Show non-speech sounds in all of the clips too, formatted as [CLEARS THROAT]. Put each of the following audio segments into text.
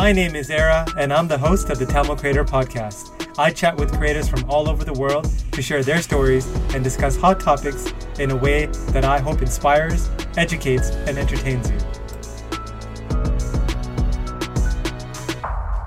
My name is Era, and I'm the host of the Tamil Creator Podcast. I chat with creators from all over the world to share their stories and discuss hot topics in a way that I hope inspires, educates, and entertains you.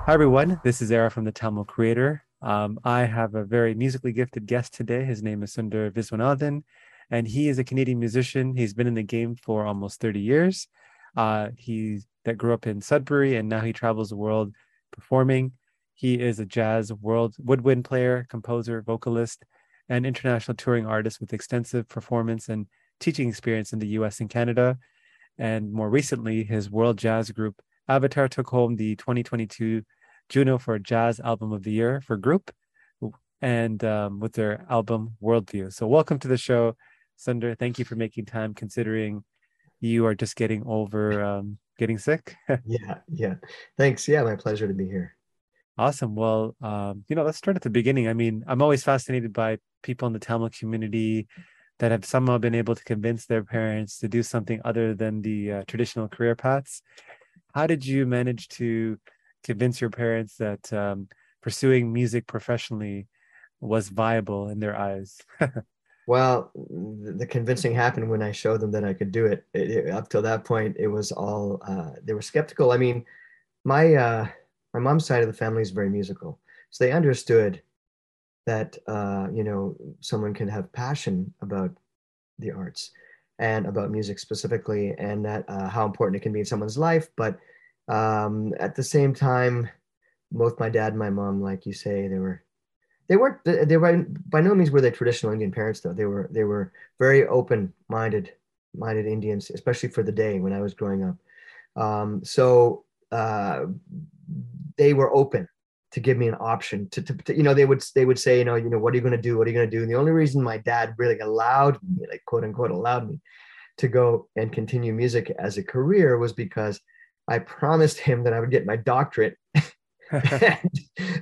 Hi, everyone. This is Era from the Tamil Creator. Um, I have a very musically gifted guest today. His name is Sundar Viswanathan, and he is a Canadian musician. He's been in the game for almost 30 years. Uh, he that grew up in Sudbury, and now he travels the world performing. He is a jazz world woodwind player, composer, vocalist, and international touring artist with extensive performance and teaching experience in the US and Canada. And more recently, his world jazz group Avataar took home the 2022 Juno for Jazz Album of the Year for group and um, with their album Worldview. So, welcome to the show, Sundar. Thank you for making time considering you are just getting over um, getting sick. [LAUGHS] yeah, yeah. Thanks. Yeah, my pleasure to be here. Awesome. Well, um, you know, let's start at the beginning. I mean, I'm always fascinated by people in the Tamil community that have somehow been able to convince their parents to do something other than the uh, traditional career paths. How did you manage to convince your parents that um, pursuing music professionally was viable in their eyes? [LAUGHS] Well, the convincing happened when I showed them that I could do it. it, it up till that point, it was all uh, they were skeptical. I mean, my uh, my mom's side of the family is very musical, so they understood that uh, you know someone can have passion about the arts and about music specifically, and that uh, how important it can be in someone's life. But um, at the same time, both my dad and my mom, like you say, they were they weren't they were by no means were they traditional Indian parents though. They were they were very open minded minded Indians, especially for the day when I was growing up. Um, so uh, they were open to give me an option to, to, to, you know they would they would say you know you know what are you going to do what are you going to do and the only reason my dad really allowed me like quote unquote allowed me to go and continue music as a career was because I promised him that I would get my doctorate [LAUGHS] [LAUGHS] and,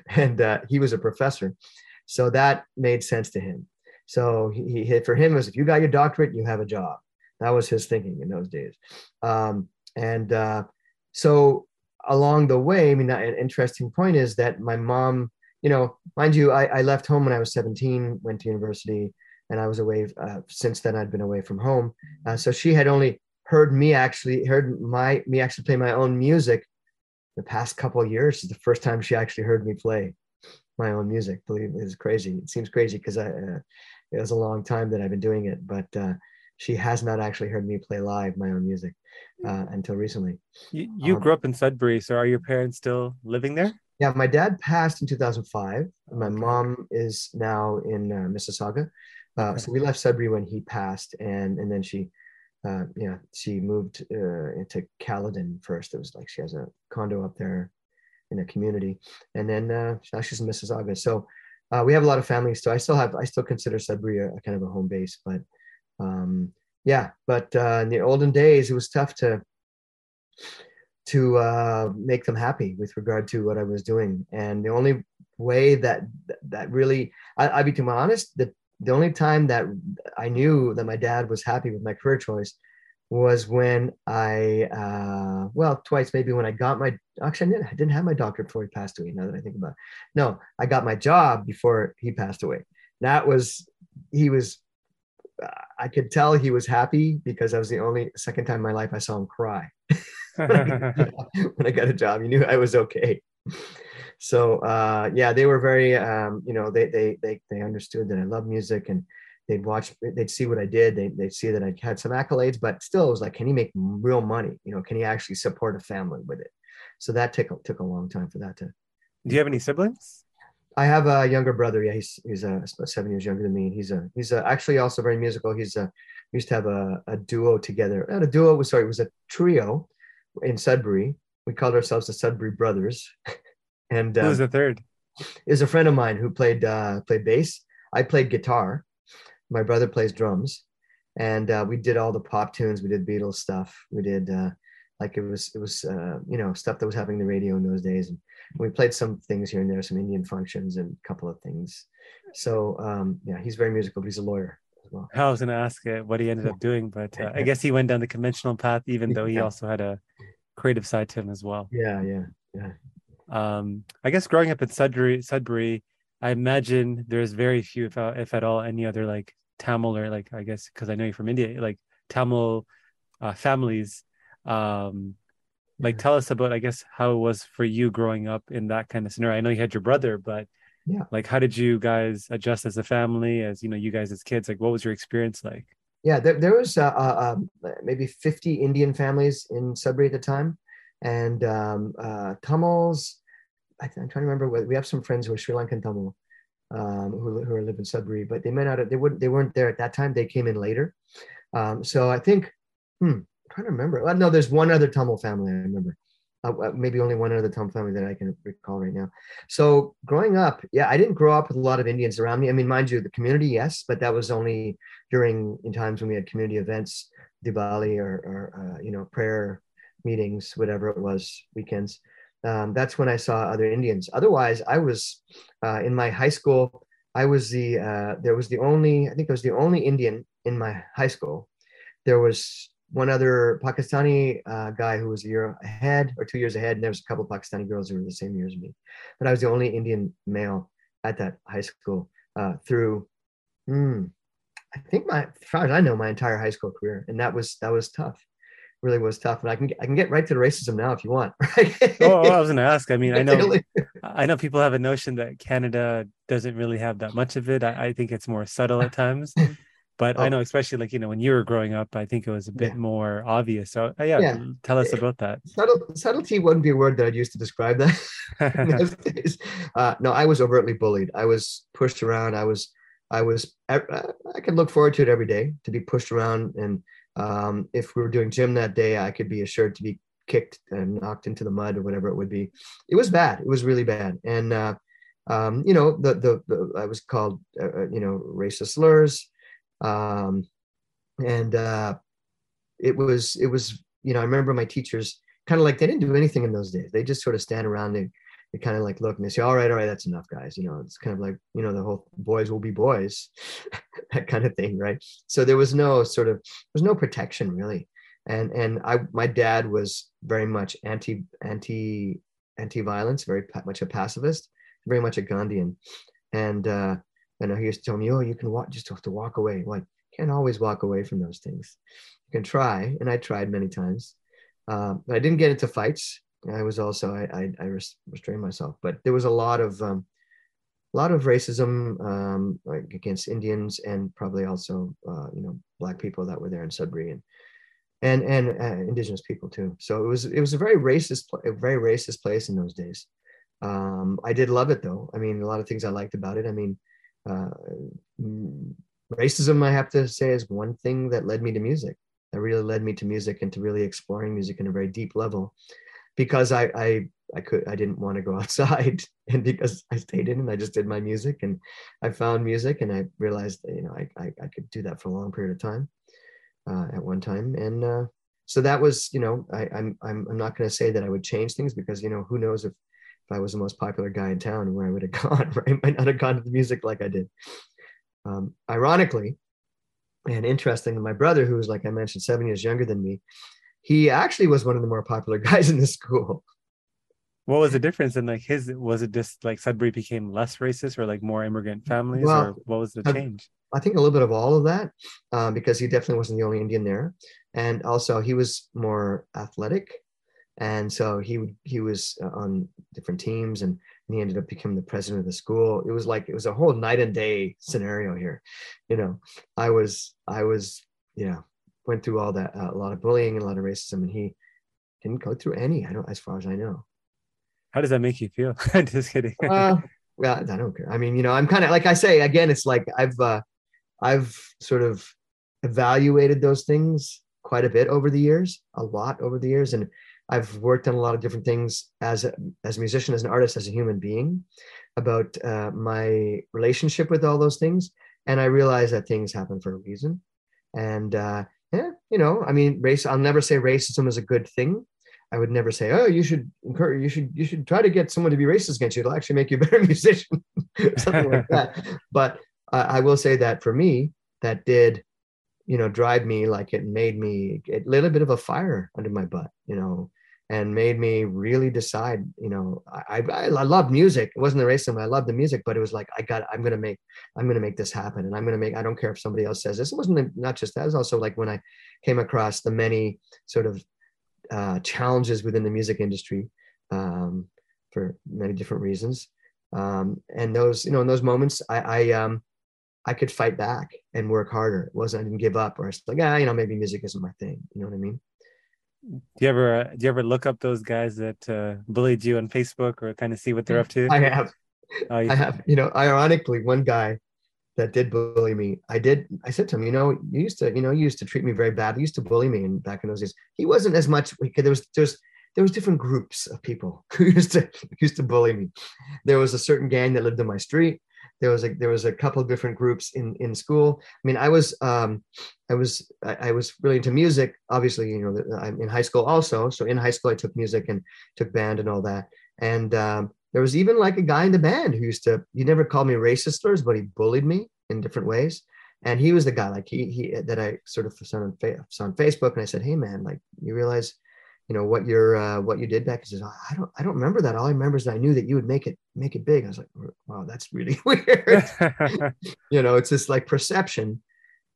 and uh, he was a professor. So that made sense to him. So he, he for him was if you got your doctorate, you have a job. That was his thinking in those days. Um, and uh, so along the way, I mean, an interesting point is that my mom, you know, mind you, I, I left home when I was 17, went to university, and I was away. Uh, since then, I'd been away from home. Uh, so she had only heard me actually heard my me actually play my own music the past couple years is the first time she actually heard me play my own music. Believe it's crazy. It seems crazy because I uh, it was a long time that I've been doing it, but uh, she has not actually heard me play live my own music uh, until recently. You, you um, grew up in Sudbury, so are your parents still living there? Yeah, my dad passed in 2005. My okay. mom is now in uh, Mississauga. Uh, okay. So we left Sudbury when he passed, and and then she uh, yeah, she moved uh, into Caledon first. It was like she has a condo up there in a community, and then uh, she's in Mississauga. So uh, we have a lot of families. So I still have, I still consider Sudbury a, a kind of a home base. But um, yeah, but uh, in the olden days, it was tough to to uh, make them happy with regard to what I was doing, and the only way that that really, I, I'll be too honest, that the only time that I knew that my dad was happy with my career choice was when I, uh, well, twice maybe when I got my, actually, I didn't, I didn't have my doctorate before he passed away. Now that I think about it. No, I got my job before he passed away. That was, he was, I could tell he was happy because that was the only second time in my life I saw him cry. [LAUGHS] when I got a job, he knew I was okay so uh, yeah, they were very, um, you know, they, they, they, they understood that I love music and they'd watch, they'd see what I did. They, they'd see that I had some accolades, but still it was like, can he make real money? You know, can he actually support a family with it? So that took, took a long time for that to. Do you have any siblings? I have a younger brother. Yeah, he's he's uh, about seven years younger than me. He's a he's a, actually also very musical. He's a we used to have a, a duo together. Not a duo was sorry, it was a trio in Sudbury. We called ourselves the Sudbury Brothers. [LAUGHS] And who was uh, the third? Is a friend of mine who played uh, played bass. I played guitar. My brother plays drums, and uh, we did all the pop tunes. We did Beatles stuff. We did uh, like it was it was uh, you know stuff that was happening in the radio in those days, and we played some things here and there, some Indian functions, and a couple of things. So um, yeah, he's very musical, but he's a lawyer. As Well. I was going to ask uh, what he ended up doing, but I guess he went down the conventional path, even though he also had a creative side to him as well. Yeah, yeah. Yeah. Um, I guess growing up in Sudbury, Sudbury, I imagine there's very few, if, uh, if at all, any other like Tamil or like I guess because I know you're from India, like Tamil uh, families. Um, like tell us about I guess how it was for you growing up in that kind of scenario. I know you had your brother, but yeah, like how did you guys adjust as a family, as you know, you guys as kids? Like, what was your experience like? Yeah, there, there was uh, uh, um, maybe 50 Indian families in Sudbury at the time, and um, uh, Tamils. I am trying to remember. What, we have some friends who are Sri Lankan Tamil, um, who, who live in Sudbury, but they may not. Have, they wouldn't. They weren't there at that time. They came in later. Um, so I think. Hmm, I'm trying to remember. Well, no, there's one other Tamil family I remember. Uh, uh, maybe only one other Tamil family that I can recall right now. So growing up, yeah, I didn't grow up with a lot of Indians around me. I mean, mind you, the community, yes, but that was only during in times when we had community events, Diwali or, or uh, you know prayer meetings, whatever it was, weekends um, that's when I saw other Indians. Otherwise, I was uh, in my high school. I was the uh, there was the only I think I was the only Indian in my high school. There was one other Pakistani uh, guy who was a year ahead or two years ahead, and there was a couple of Pakistani girls who were the same year as me. But I was the only Indian male at that high school uh, through. Hmm, I think my, as far as I know, my entire high school career, and that was that was tough really was tough. And I can I can get right to the racism now if you want. [LAUGHS] Right? oh, I was going to ask. I mean, I know I know people have a notion that Canada doesn't really have that much of it. I, I think it's more subtle at times. [LAUGHS] But oh. I know, especially like you know, when you were growing up, I think it was a bit yeah. more obvious. So uh, yeah, yeah, tell us about that. Subtle, subtlety wouldn't be a word that I'd use to describe that. [LAUGHS] uh, no, I was overtly bullied. I was pushed around. I was, I was, I, I could look forward to it every day to be pushed around and um, if we were doing gym that day, I could be assured to be kicked and knocked into the mud or whatever it would be. It was bad. It was really bad. And, uh, um, you know, the, the, the, I was called, uh, uh you know, racist slurs. Um, and uh, it was, it was, you know, I remember my teachers kind of like, they didn't do anything in those days. They just sort of stand around and they kind of like look and they say, all right, all right, that's enough, guys. You know, it's kind of like, you know, the whole boys will be boys, [LAUGHS] that kind of thing, right? So there was no sort of, there was no protection really. And and I, my dad was very much anti anti anti violence, very much a pacifist, very much a Gandhian, and uh, and he used to tell me, oh, you can walk, just have to walk away. Like, can't always walk away from those things. You can try, and I tried many times. Uh, but I didn't get into fights. I was also I I, I restrained myself, but there was a lot of um, a lot of racism um, like against Indians and probably also uh, you know black people that were there in Sudbury and and and uh, indigenous people too. So it was it was a very racist a very racist place in those days. Um, I did love it though. I mean, a lot of things I liked about it. I mean, uh, racism I have to say is one thing that led me to music. That really led me to music and to really exploring music in a very deep level because I, I I could I didn't want to go [LAUGHS] outside and because I stayed in and I just did my music and I found music and I realized you know I, I, I could do that for a long period of time uh, at one time. And uh, so that was you know I, I'm I'm I'm not going to say that I would change things because you know who knows if if I was the most popular guy in town where I would have [LAUGHS] gone right? I might not have gone to the music like I did. Um, ironically and interesting my brother who was like I mentioned seven years younger than me he actually was one of the more popular [LAUGHS] guys in the school. What was the difference in like his? Was it just like Sudbury became less racist, or like more immigrant families, well, or what was the change? I think a little bit of all of that, um, because he definitely wasn't the only Indian there, and also he was more athletic, and so he he was uh, on different teams, and, and he ended up becoming the president of the school. It was like it was a whole night and day scenario here, you know. I was I was yeah went through all that, uh, a lot of bullying and a lot of racism, and he didn't go through any. I don't, as far as I know. How does that make you feel? [LAUGHS] Just kidding. uh, well, I don't care. I mean, you know, I'm kind of like I say again. It's like I've uh, I've sort of evaluated those things quite a bit over the years, a lot over the years, and I've worked on a lot of different things as a, as a musician, as an artist, as a human being, about uh, my relationship with all those things, and I realize that things happen for a reason, and uh, you know, I mean, race. I'll never say racism is a good thing. I would never say, oh, you should encourage, you should, you should try to get someone to be racist against you. It'll actually make you a better [LAUGHS] musician, something like that. [LAUGHS] But uh, I will say that for me, that did, you know, drive me like it made me a little bit of a fire under my butt, you know, and made me really decide you know i i, I love music. It wasn't the racism i loved the music but it was like i got i'm gonna make i'm gonna make this happen and i'm gonna make i don't care if somebody else says this. It wasn't not just that it was also like when i came across the many sort of uh, challenges within the music industry um, for many different reasons. Um, and those you know in those moments i i um i could fight back and work harder. It wasn't i didn't give up or it's like ah you know maybe music isn't my thing. You know what i mean do you ever uh, do you ever look up those guys that uh, bullied you on Facebook or kind of see what they're up to? I have. Oh, I have. You know, ironically, one guy that did bully me, I did. I said to him, you know, you used to, you know, you used to treat me very bad. You used to bully me, and back in those days, he wasn't as much. There was just there was different groups of people [LAUGHS] who used to used to bully me. There was a certain gang that lived in my street there was a there was a couple of different groups in in school i mean i was um i was I, I, was really into music obviously you know i'm in high school also so in high school i took music and took band and all that and um, there was even like a guy in the band who used to he never called me racist slurs but he bullied me in different ways and he was the guy like he he that i sort of saw on, saw on facebook and i said hey man like you realize you know what your uh, what you did back. He says, I don't I don't remember that. All I remember is that I knew that you would make it make it big. I was like, wow, that's really [LAUGHS] weird. [LAUGHS] you know, it's just like perception.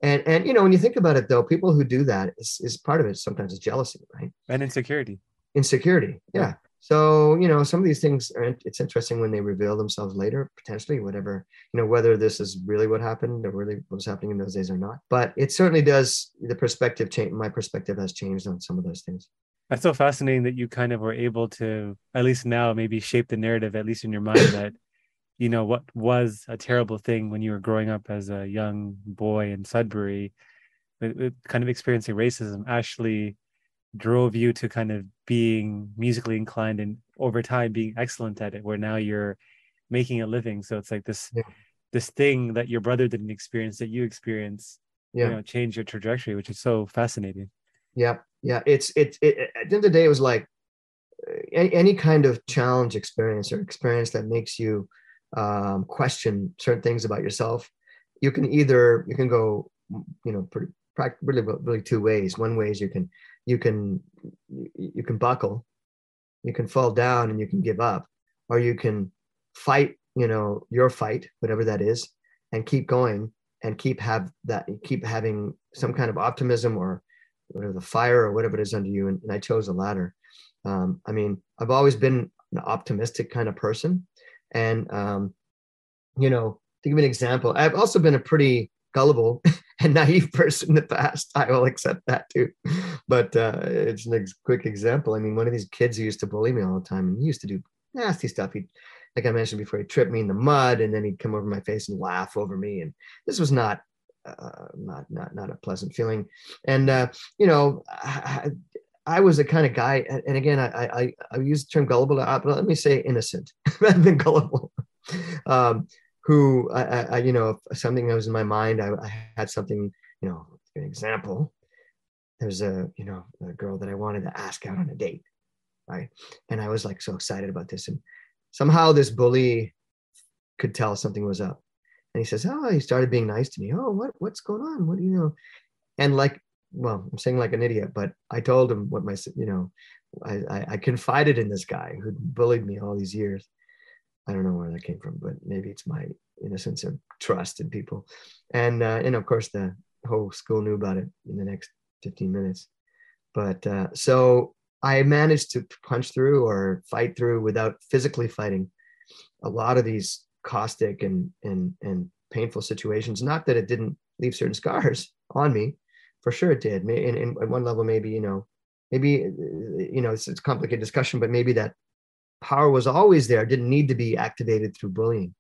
And and you know, when you think about it though, people who do that is, is part of it sometimes is jealousy, right? And insecurity. Insecurity, yeah. yeah. So, you know, some of these things are it's interesting when they reveal themselves later, potentially, whatever, you know, whether this is really what happened or really what was happening in those days or not. But it certainly does the perspective change. My perspective has changed on some of those things. That's so fascinating that you kind of were able to, at least now, maybe shape the narrative, at least in your mind, that, you know, what was a terrible thing when you were growing up as a young boy in Sudbury, it, it kind of experiencing racism actually drove you to kind of being musically inclined and over time being excellent at it, where now you're making a living. So it's like this, yeah. this thing that your brother didn't experience that you experience, yeah. you know, change your trajectory, which is so fascinating. Yeah, yeah. It's it, it at the end of the day, it was like any, any kind of challenge experience or experience that makes you um, question certain things about yourself. You can either you can go, you know, pretty really really two ways. One way is you can you can you can buckle, you can fall down and you can give up, or you can fight, you know, your fight, whatever that is, and keep going and keep have that keep having some kind of optimism or whatever the fire or whatever it is under you. And, and I chose the latter. Um, I mean, I've always been an optimistic kind of person. And, um, you know, to give an example, I've also been a pretty gullible [LAUGHS] and naive person in the past. I will accept that too. But uh, it's a quick example. I mean, one of these kids who used to bully me all the time and he used to do nasty stuff. He, like I mentioned before, he tripped me in the mud and then he'd come over my face and laugh over me. And this was not uh, not not not a pleasant feeling. And uh, you know, I, I, was the kind of guy, and, again, I, I I use the term gullible, uh, but let me say innocent [LAUGHS] rather than gullible. um, who I, I, you know, something that was in my mind, I, I had something, you know, an example. There's a, you know, a girl that I wanted to ask out on a date, right? And I was like so excited about this, and somehow this bully could tell something was up and he says, "Oh, he started being nice to me. Oh, what what's going on? What do you know?" And like, well, I'm saying like an idiot, but I told him what my you know, I, I, I confided in this guy who bullied me all these years. I don't know where that came from, but maybe it's my innocence of trust in people. And uh, and of course the whole school knew about it in the next 15 minutes. But uh, so I managed to punch through or fight through without physically fighting a lot of these caustic and and and painful situations. Not that it didn't leave certain scars [LAUGHS] on me, for sure it did. And, and at one level, maybe you know, maybe you know, it's, it's a complicated discussion, but maybe that power was always there, didn't need to be activated through bullying,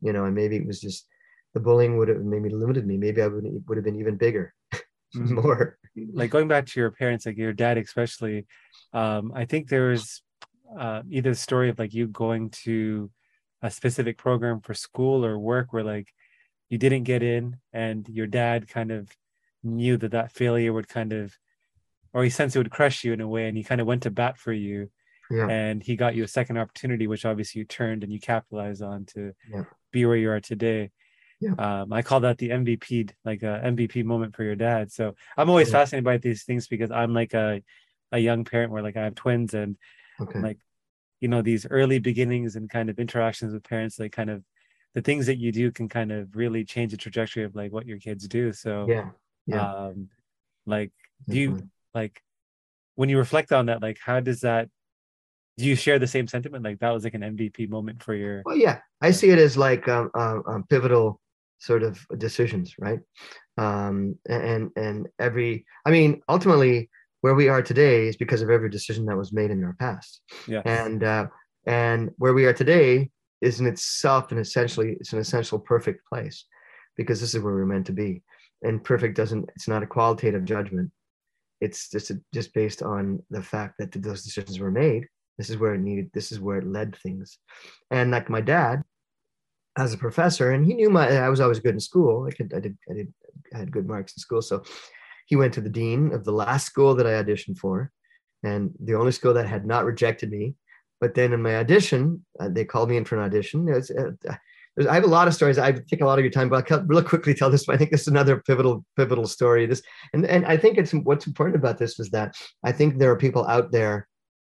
you know, and maybe it was just the bullying would have maybe limited me. Maybe I would would have been even bigger, [LAUGHS] mm-hmm. more. Like going back to your parents, like your dad especially, um, I think there was uh, either the story of like you going to a specific program for school or work where like you didn't get in and your dad kind of knew that that failure would kind of or he sensed it would crush you in a way and he kind of went to bat for you yeah. and he got you a second opportunity which obviously you turned and you capitalized on to yeah. be where you are today yeah. um, i call that the mvp like a mvp moment for your dad so i'm always fascinated by these things because i'm like a a young parent where like I have twins and Okay. like you know these early beginnings and kind of interactions with parents like kind of the things that you do can kind of really change the trajectory of like what your kids do so yeah. Yeah. um like do you like when you reflect on that like how does that do you share the same sentiment like that was like an mvp moment for your Well, yeah, I see it as like um, um, um, pivotal sort of decisions, right? Um, and and every, I mean, ultimately, where we are today is because of every decision that was made in our past, yeah and uh, and where we are today is in itself an essentially it's an essential perfect place, because this is where we're meant to be, and perfect doesn't it's not a qualitative judgment, it's just just based on the fact that those decisions were made. This is where it needed. This is where it led things, and like my dad as a professor, and he knew my I was always good in school. I could I did I did I had good marks in school, so he went to the dean of the last school that I auditioned for, and the only school that had not rejected me. But then in my audition, uh, they called me in for an audition. It was, uh, there's, I have a lot of stories. I take a lot of your time, but I'll real quickly tell this. I think this is another pivotal pivotal story. This and and I think it's what's important about this was that I think there are people out there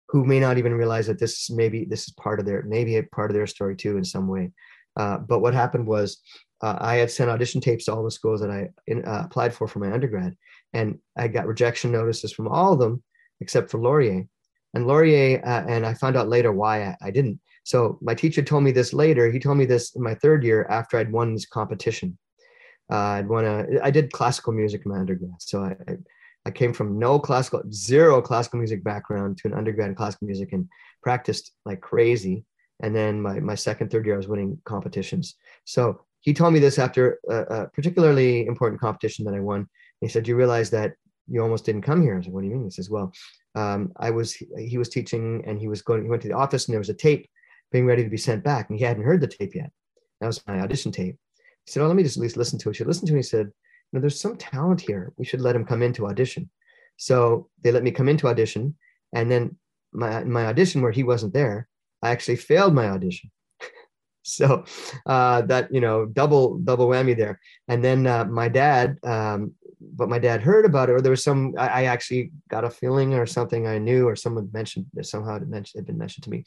who may not even realize that this maybe this is part of their maybe a part of their story too in some way. Uh, but what happened was uh, I had sent audition tapes to all the schools that I in, uh, applied for for my undergrad, and I got rejection notices from all of them except for Laurier. And Laurier, uh, and I found out later why I, I, didn't. So my teacher told me this later. He told me this in my third year after I'd won this competition. Uh, I'd won a. I did classical music in my undergrad, so I, I I came from no classical, zero classical music background to an undergrad in classical music and practiced like crazy. And then my, my second, third year, I was winning competitions. So he told me this after a, a particularly important competition that I won. He said, "You realize that you almost didn't come here." I said, "What do you mean?" He says, "Well, um, I was he was teaching and he was going. He went to the office and there was a tape being ready to be sent back, and he hadn't heard the tape yet. That was my audition tape. He said, "Oh, let me just at least listen to it." She listened to it. He said, You know, there's some talent here. We should let him come into audition. So they let me come into audition. And then my, my audition where he wasn't there, I actually failed my audition. [LAUGHS] so uh, that, you know, double, double whammy there. And then uh, my dad, um, but my dad heard about it, or there was some, I, I, actually got a feeling or something I knew, or someone mentioned somehow it mentioned, had been mentioned to me.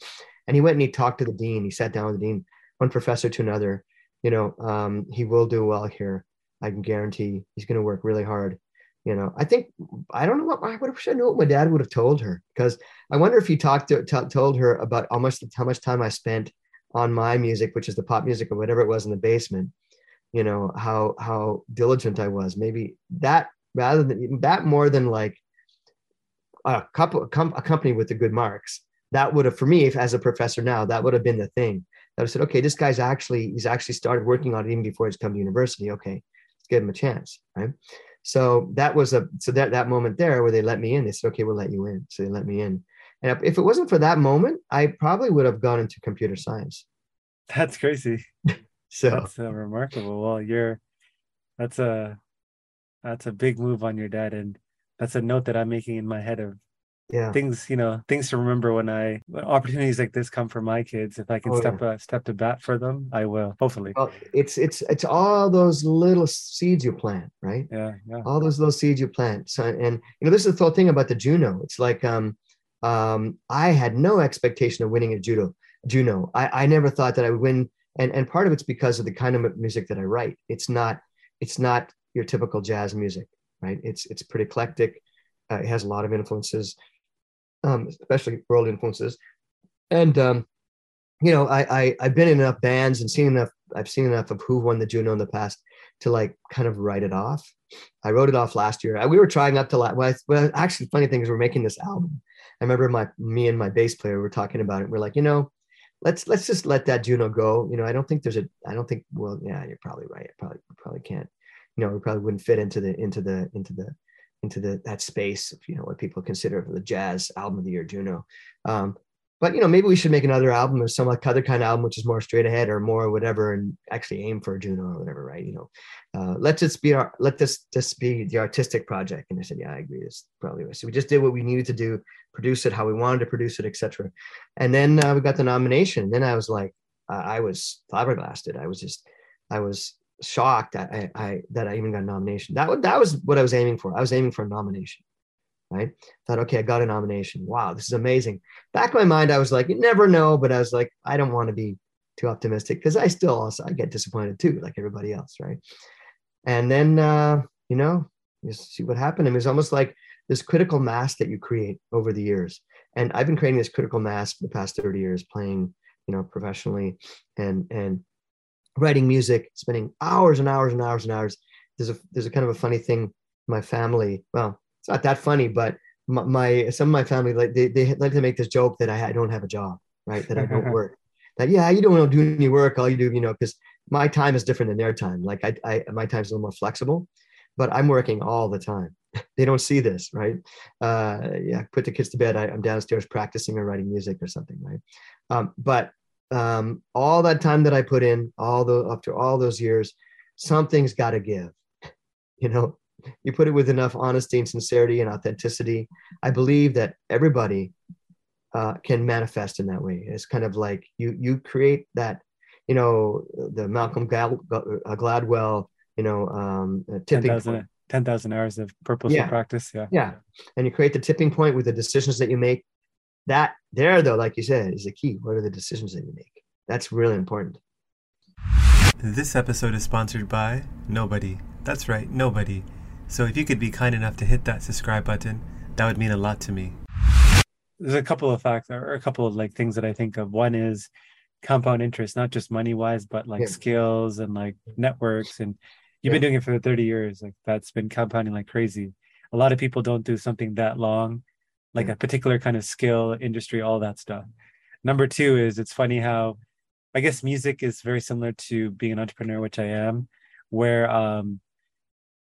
And he went and he talked to the dean. He sat down with the dean, one professor to another, you know, um, he will do well here. I can guarantee he's going to work really hard. You know, I think I don't know what I wish I knew what my dad would have told her because I wonder if he talked to t- told her about almost how much time I spent on my music, which is the pop music or whatever it was in the basement. You know how how diligent I was. Maybe that rather than that more than like a couple a company with the good marks. That would have for me, if as a professor now, that would have been the thing. That I said, okay, this guy's actually he's actually started working on it even before he's come to university. Okay, let's give him a chance, right? So that was a so that that moment there where they let me in. They said, "Okay, we'll let you in." So they let me in. And if it wasn't for that moment, I probably would have gone into computer science. That's crazy. [LAUGHS] so that's uh, remarkable. Well, you're that's a that's a big move on your dad, and that's a note that I'm making in my head of yeah things you know things to remember when i when opportunities like this come for my kids if i can Oh, step uh, step to bat for them i will hopefully well, it's it's it's all those little seeds you plant, right? yeah yeah all those little seeds you plant. So, and you know, this is the whole thing about the Juno. It's like um, um, I had no expectation of winning a judo Juno. I, I never thought that I would win, and and part of it's because of the kind of music that I write. It's not it's not your typical jazz music, right? It's it's pretty eclectic. Uh, it has a lot of influences, um, especially world influences, and um, you know, I, I I've been in enough bands and seen enough. I've seen enough of who won the Juno in the past to like kind of write it off. I wrote it off last year. We were trying up to last. Well, well, actually, funny thing is, we're making this album. I remember my me and my bass player were talking about it. We're like, you know, let's let's just let that Juno go. You know, I don't think there's a. I don't think. Well, yeah, you're probably right. Probably probably can't. You know, we probably wouldn't fit into the into the into the into the that space you know what people consider the jazz album of the year Juno. Um, but you know maybe we should make another album or some like other kind of album which is more straight ahead or more whatever and actually aim for a juno or whatever right? You know uh, let this be our let this this be the artistic project. And i said yeah i agree. This probably was so we just did what we needed to do produce it how we wanted to produce it etc and then uh, we got the nomination. And then i was like uh, i was flabbergasted. I was just i was shocked that I, I that i even got a nomination. That, that was what i was aiming for. I was aiming for a nomination right? Thought, okay, I got a nomination. Wow, this is amazing. Back in my mind, I was like, you never know, but I was like, I don't want to be too optimistic because I still also I get disappointed too, like everybody else, right? And then uh, you know, you see what happened. I mean, it's almost like this critical mass that you create over the years. And I've been creating this critical mass for the past 30 years, playing, you know, professionally and and writing music, spending hours and hours and hours and hours. There's a there's a kind of a funny thing. My family, well, it's not that funny, but my, my some of my family like they, they like to make this joke that I, I don't have a job, right? That I don't [LAUGHS] work. That yeah, you don't do any work. All you do, you know, because my time is different than their time. Like I, I my time's a little more flexible, but I'm working all the time. [LAUGHS] they don't see this, right? Uh, yeah, put the kids to bed. I, am downstairs practicing or writing music or something, right? Um, but um, all that time that I put in, all the after all those years, something's got to give. [LAUGHS] You know, you put it with enough honesty and sincerity and authenticity. I believe that everybody uh, can manifest in that way. It's kind of like you you create that, you know, the Malcolm uh, Gladwell, you know, um, tipping 10, 10,000 hours of purposeful yeah. practice. Yeah. Yeah. And you create the tipping point with the decisions that you make. That there, though, like you said, is the key. What are the decisions that you make? That's really important. This episode is sponsored by nobody. That's right, nobody. So if you could be kind enough to hit that subscribe button, that would mean a lot to me. There's a couple of facts or a couple of like things that I think of. One is compound interest, not just money wise, but like yeah. skills and like networks and you've yeah. been doing it for 30 years like that's been compounding like crazy a lot of people don't do something that long like yeah. a particular kind of skill industry all that stuff number two is it's funny how i guess music is very similar to being an entrepreneur which i am where um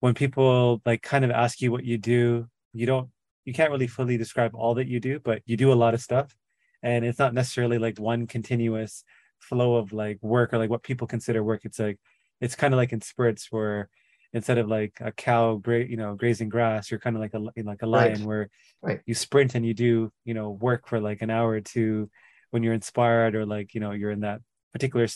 when people like kind of ask you what you do you don't you can't really fully describe all that you do but you do a lot of stuff and it's not necessarily like one continuous flow of like work or like what people consider work it's like it's kind of like in spurts where instead of like a cow gra- you know grazing grass you're kind of like a like a lion right. where right. you sprint and you do you know work for like an hour or two when you're inspired or like you know you're in that particular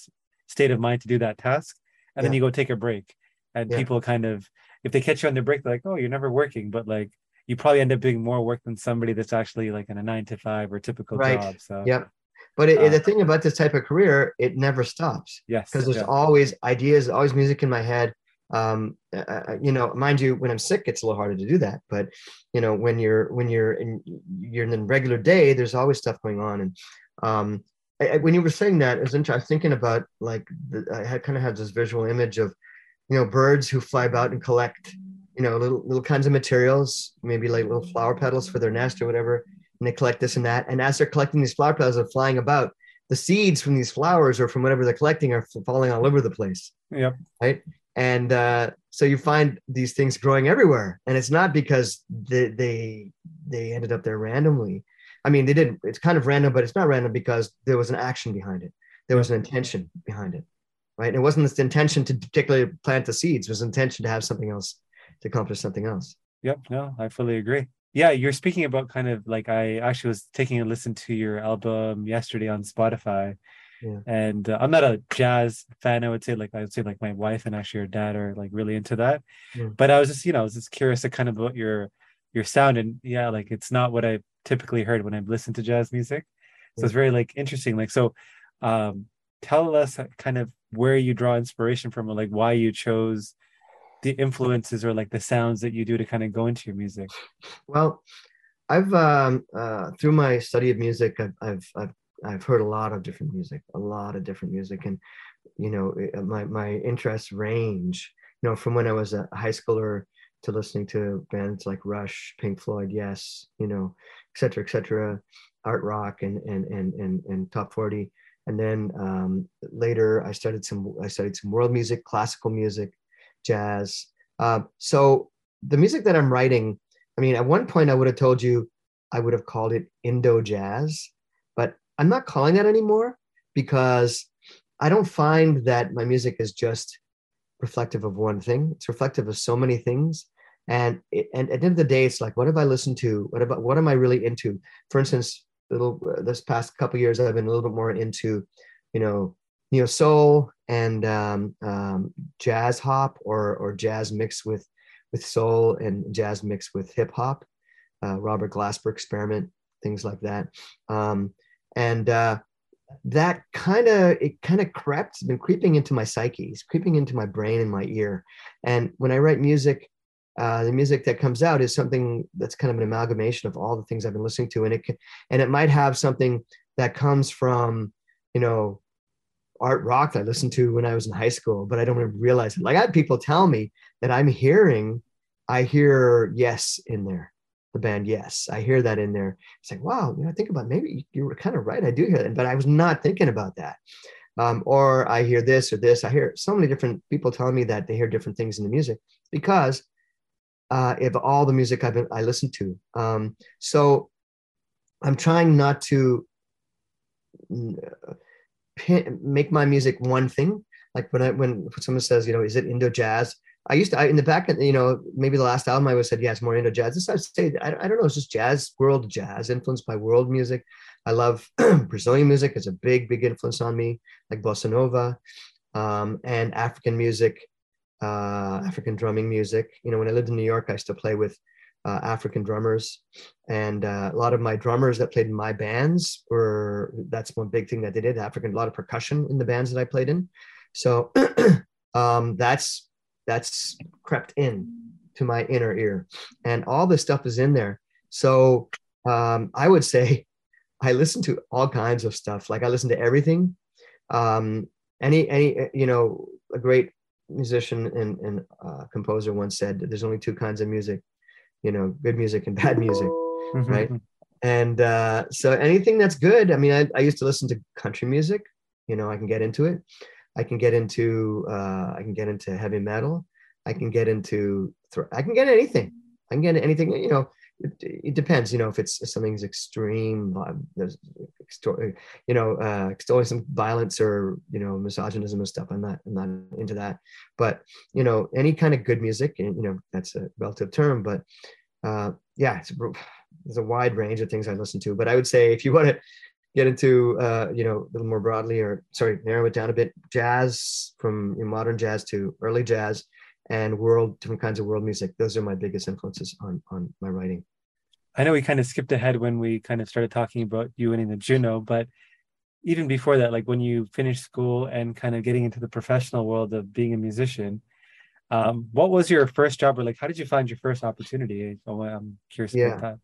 state of mind to do that task and yeah. then you go take a break and yeah. people kind of if they catch you on the break they're like oh you're never working but like you probably end up doing more work than somebody that's actually like in a nine to five or typical right. job so yep but it, uh, the thing about this type of career, it never stops. Yes. Because there's yeah. always ideas, always music in my head. Um, uh, you know, mind you, when I'm sick, it's a little harder to do that. But you know, when you're when you're in you're in the regular day, there's always stuff going on. And um, I, I, when you were saying that, it was interesting. I was thinking about like the, I had kind of had this visual image of you know birds who fly about and collect you know little little kinds of materials, maybe like little flower petals for their nest or whatever and they collect this and that. And as they're collecting these flower petals and flying about, the seeds from these flowers or from whatever they're collecting are falling all over the place. Yep. Right. And uh, so you find these things growing everywhere, and it's not because they they they ended up there randomly. I mean, they didn't. It's kind of random, but it's not random because there was an action behind it. There was an intention behind it, right? And it wasn't this intention to particularly plant the seeds. It was intention to have something else, to accomplish something else. Yep. No, I fully agree yeah you're speaking about kind of like i actually was taking a listen to your album yesterday on spotify yeah. and uh, i'm not a jazz fan i would say like i would say like my wife and actually your dad are like really into that yeah. but i was just you know i was just curious to kind of about your your sound and yeah like it's not what i typically heard when i listen to jazz music so yeah. it's very like interesting like so um tell us kind of where you draw inspiration from or like why you chose the influences or like the sounds that you do to kind of go into your music? Well, I've um, uh, through my study of music, I've, I've, I've I've heard a lot of different music, a lot of different music, and you know, my my interests range. You know, from when I was a high schooler to listening to bands like Rush, Pink Floyd, Yes, you know, et cetera, et cetera, art rock and and and and, and top forty. And then um, later, I studied some I studied some world music, classical music, jazz. Uh, so the music that I'm writing, I mean, at one point I would have told you I would have called it Indo jazz, but I'm not calling that anymore because I don't find that my music is just reflective of one thing. It's reflective of so many things. And, it, and at the end of the day, it's like, what have I listened to? What about what am I really into? For instance, little this past couple years, I've been a little bit more into, you know, neo soul and um, um, jazz hop or or jazz mixed with with soul and jazz mixed with hip hop. uh, Robert Glasper experiment, things like that. Um, and uh, that kind of it kind of crept, been creeping into my psyche, it's creeping into my brain and my ear. And when I write music, uh, the music that comes out is something that's kind of an amalgamation of all the things I've been listening to, and it and it might have something that comes from, you know, art rock that I listened to when I was in high school, but I don't even realize it. Like I had people tell me that I'm hearing, I hear yes in there, the band yes, I hear that in there. It's like wow, you know, think about maybe you were kind of right. I do hear that, but I was not thinking about that. Um, or I hear this or this. I hear so many different people telling me that they hear different things in the music because uh, of all the music I've been, I listen to. Um, so I'm trying not to pin, make my music one thing. Like when I when someone says, you know, is it Indo jazz? I used to I, in the back, you know, maybe the last album I was said, yeah, it's more Indo jazz. This I'd say I, I don't know, it's just jazz, world jazz, influenced by world music. I love [CLEARS THROAT] Brazilian music; it's a big, big influence on me, like bossa nova, um, and African music uh, African drumming music. You know, when I lived in New York, I used to play with uh, African drummers, and uh, a lot of my drummers that played in my bands were that's one big thing that they did. African, a lot of percussion in the bands that I played in. So [CLEARS THROAT] um, that's that's crept in to my inner ear, and all this stuff is in there. So um, I would say [LAUGHS] I listen to all kinds of stuff. Like I listen to everything. Um, any any you know a great musician and, and uh, composer once said there's only two kinds of music you know good music and bad music mm-hmm. right? And uh, so anything that's good i mean I, I, used to listen to country music you know i can get into it. I can get into uh, i can get into heavy metal. I can get into th- i can get anything. I can get anything you know it, it, depends, you know, if it's if something's extreme, there's, you know, uh, extolling some violence or you know, misogynism and stuff. I'm not, I'm not into that. But you know, any kind of good music, and you know, that's a relative term. But uh, yeah, it's, there's a wide range of things I listen to. But I would say if you want to get into, uh, you know, a little more broadly, or sorry, narrow it down a bit, jazz from modern jazz to early jazz and world different kinds of world music. Those are my biggest influences on on my writing. I know we kind of skipped ahead when we kind of started talking about you winning the juno but even before that like when you finished school and kind of getting into the professional world of being a musician um, what was your first job or like how did you find your first opportunity? Oh, i'm curious yeah. about that.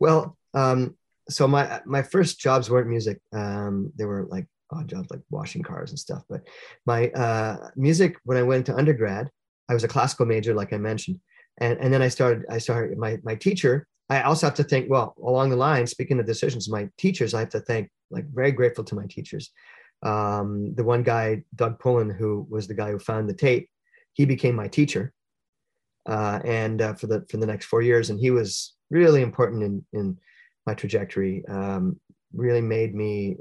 Well um, so my my first jobs weren't music. Um, they were like odd jobs like washing cars and stuff but my uh, music when i went to undergrad I was a classical major, like I mentioned, and and then I started. I started my my teacher. I also have to think. Well, along the line, speaking of decisions, my teachers, I have to thank. Like very grateful to my teachers. Um, the one guy, Doug Pullen, who was the guy who found the tape, he became my teacher, uh, and uh, for the for the next four years, and he was really important in in my trajectory. Um, really made me